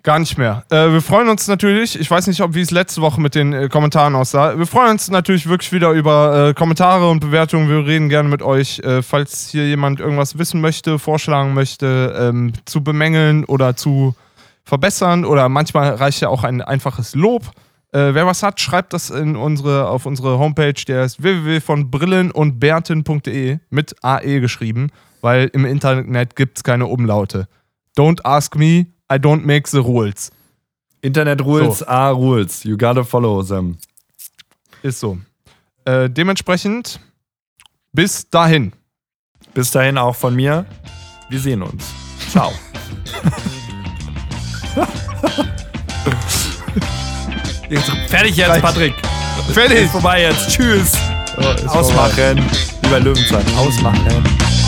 Gar nicht mehr. Äh, wir freuen uns natürlich, ich weiß nicht, ob wie es letzte Woche mit den äh, Kommentaren aussah. Wir freuen uns natürlich wirklich wieder über äh, Kommentare und Bewertungen. Wir reden gerne mit euch. Äh, falls hier jemand irgendwas wissen möchte, vorschlagen möchte, ähm, zu bemängeln oder zu verbessern oder manchmal reicht ja auch ein einfaches Lob. Äh, wer was hat, schreibt das in unsere, auf unsere Homepage, der ist www.brillenundbärten.de mit AE geschrieben, weil im Internet gibt es keine Umlaute. Don't ask me, I don't make the rules. Internet Rules so. are Rules. You gotta follow them. Ist so. Äh, dementsprechend, bis dahin. Bis dahin auch von mir. Wir sehen uns. Ciao. jetzt, fertig jetzt, Patrick. Fertig. Ist vorbei jetzt. Tschüss. Oh, Ausmachen. Vorbei. Lieber Löwenzahn. Ausmachen.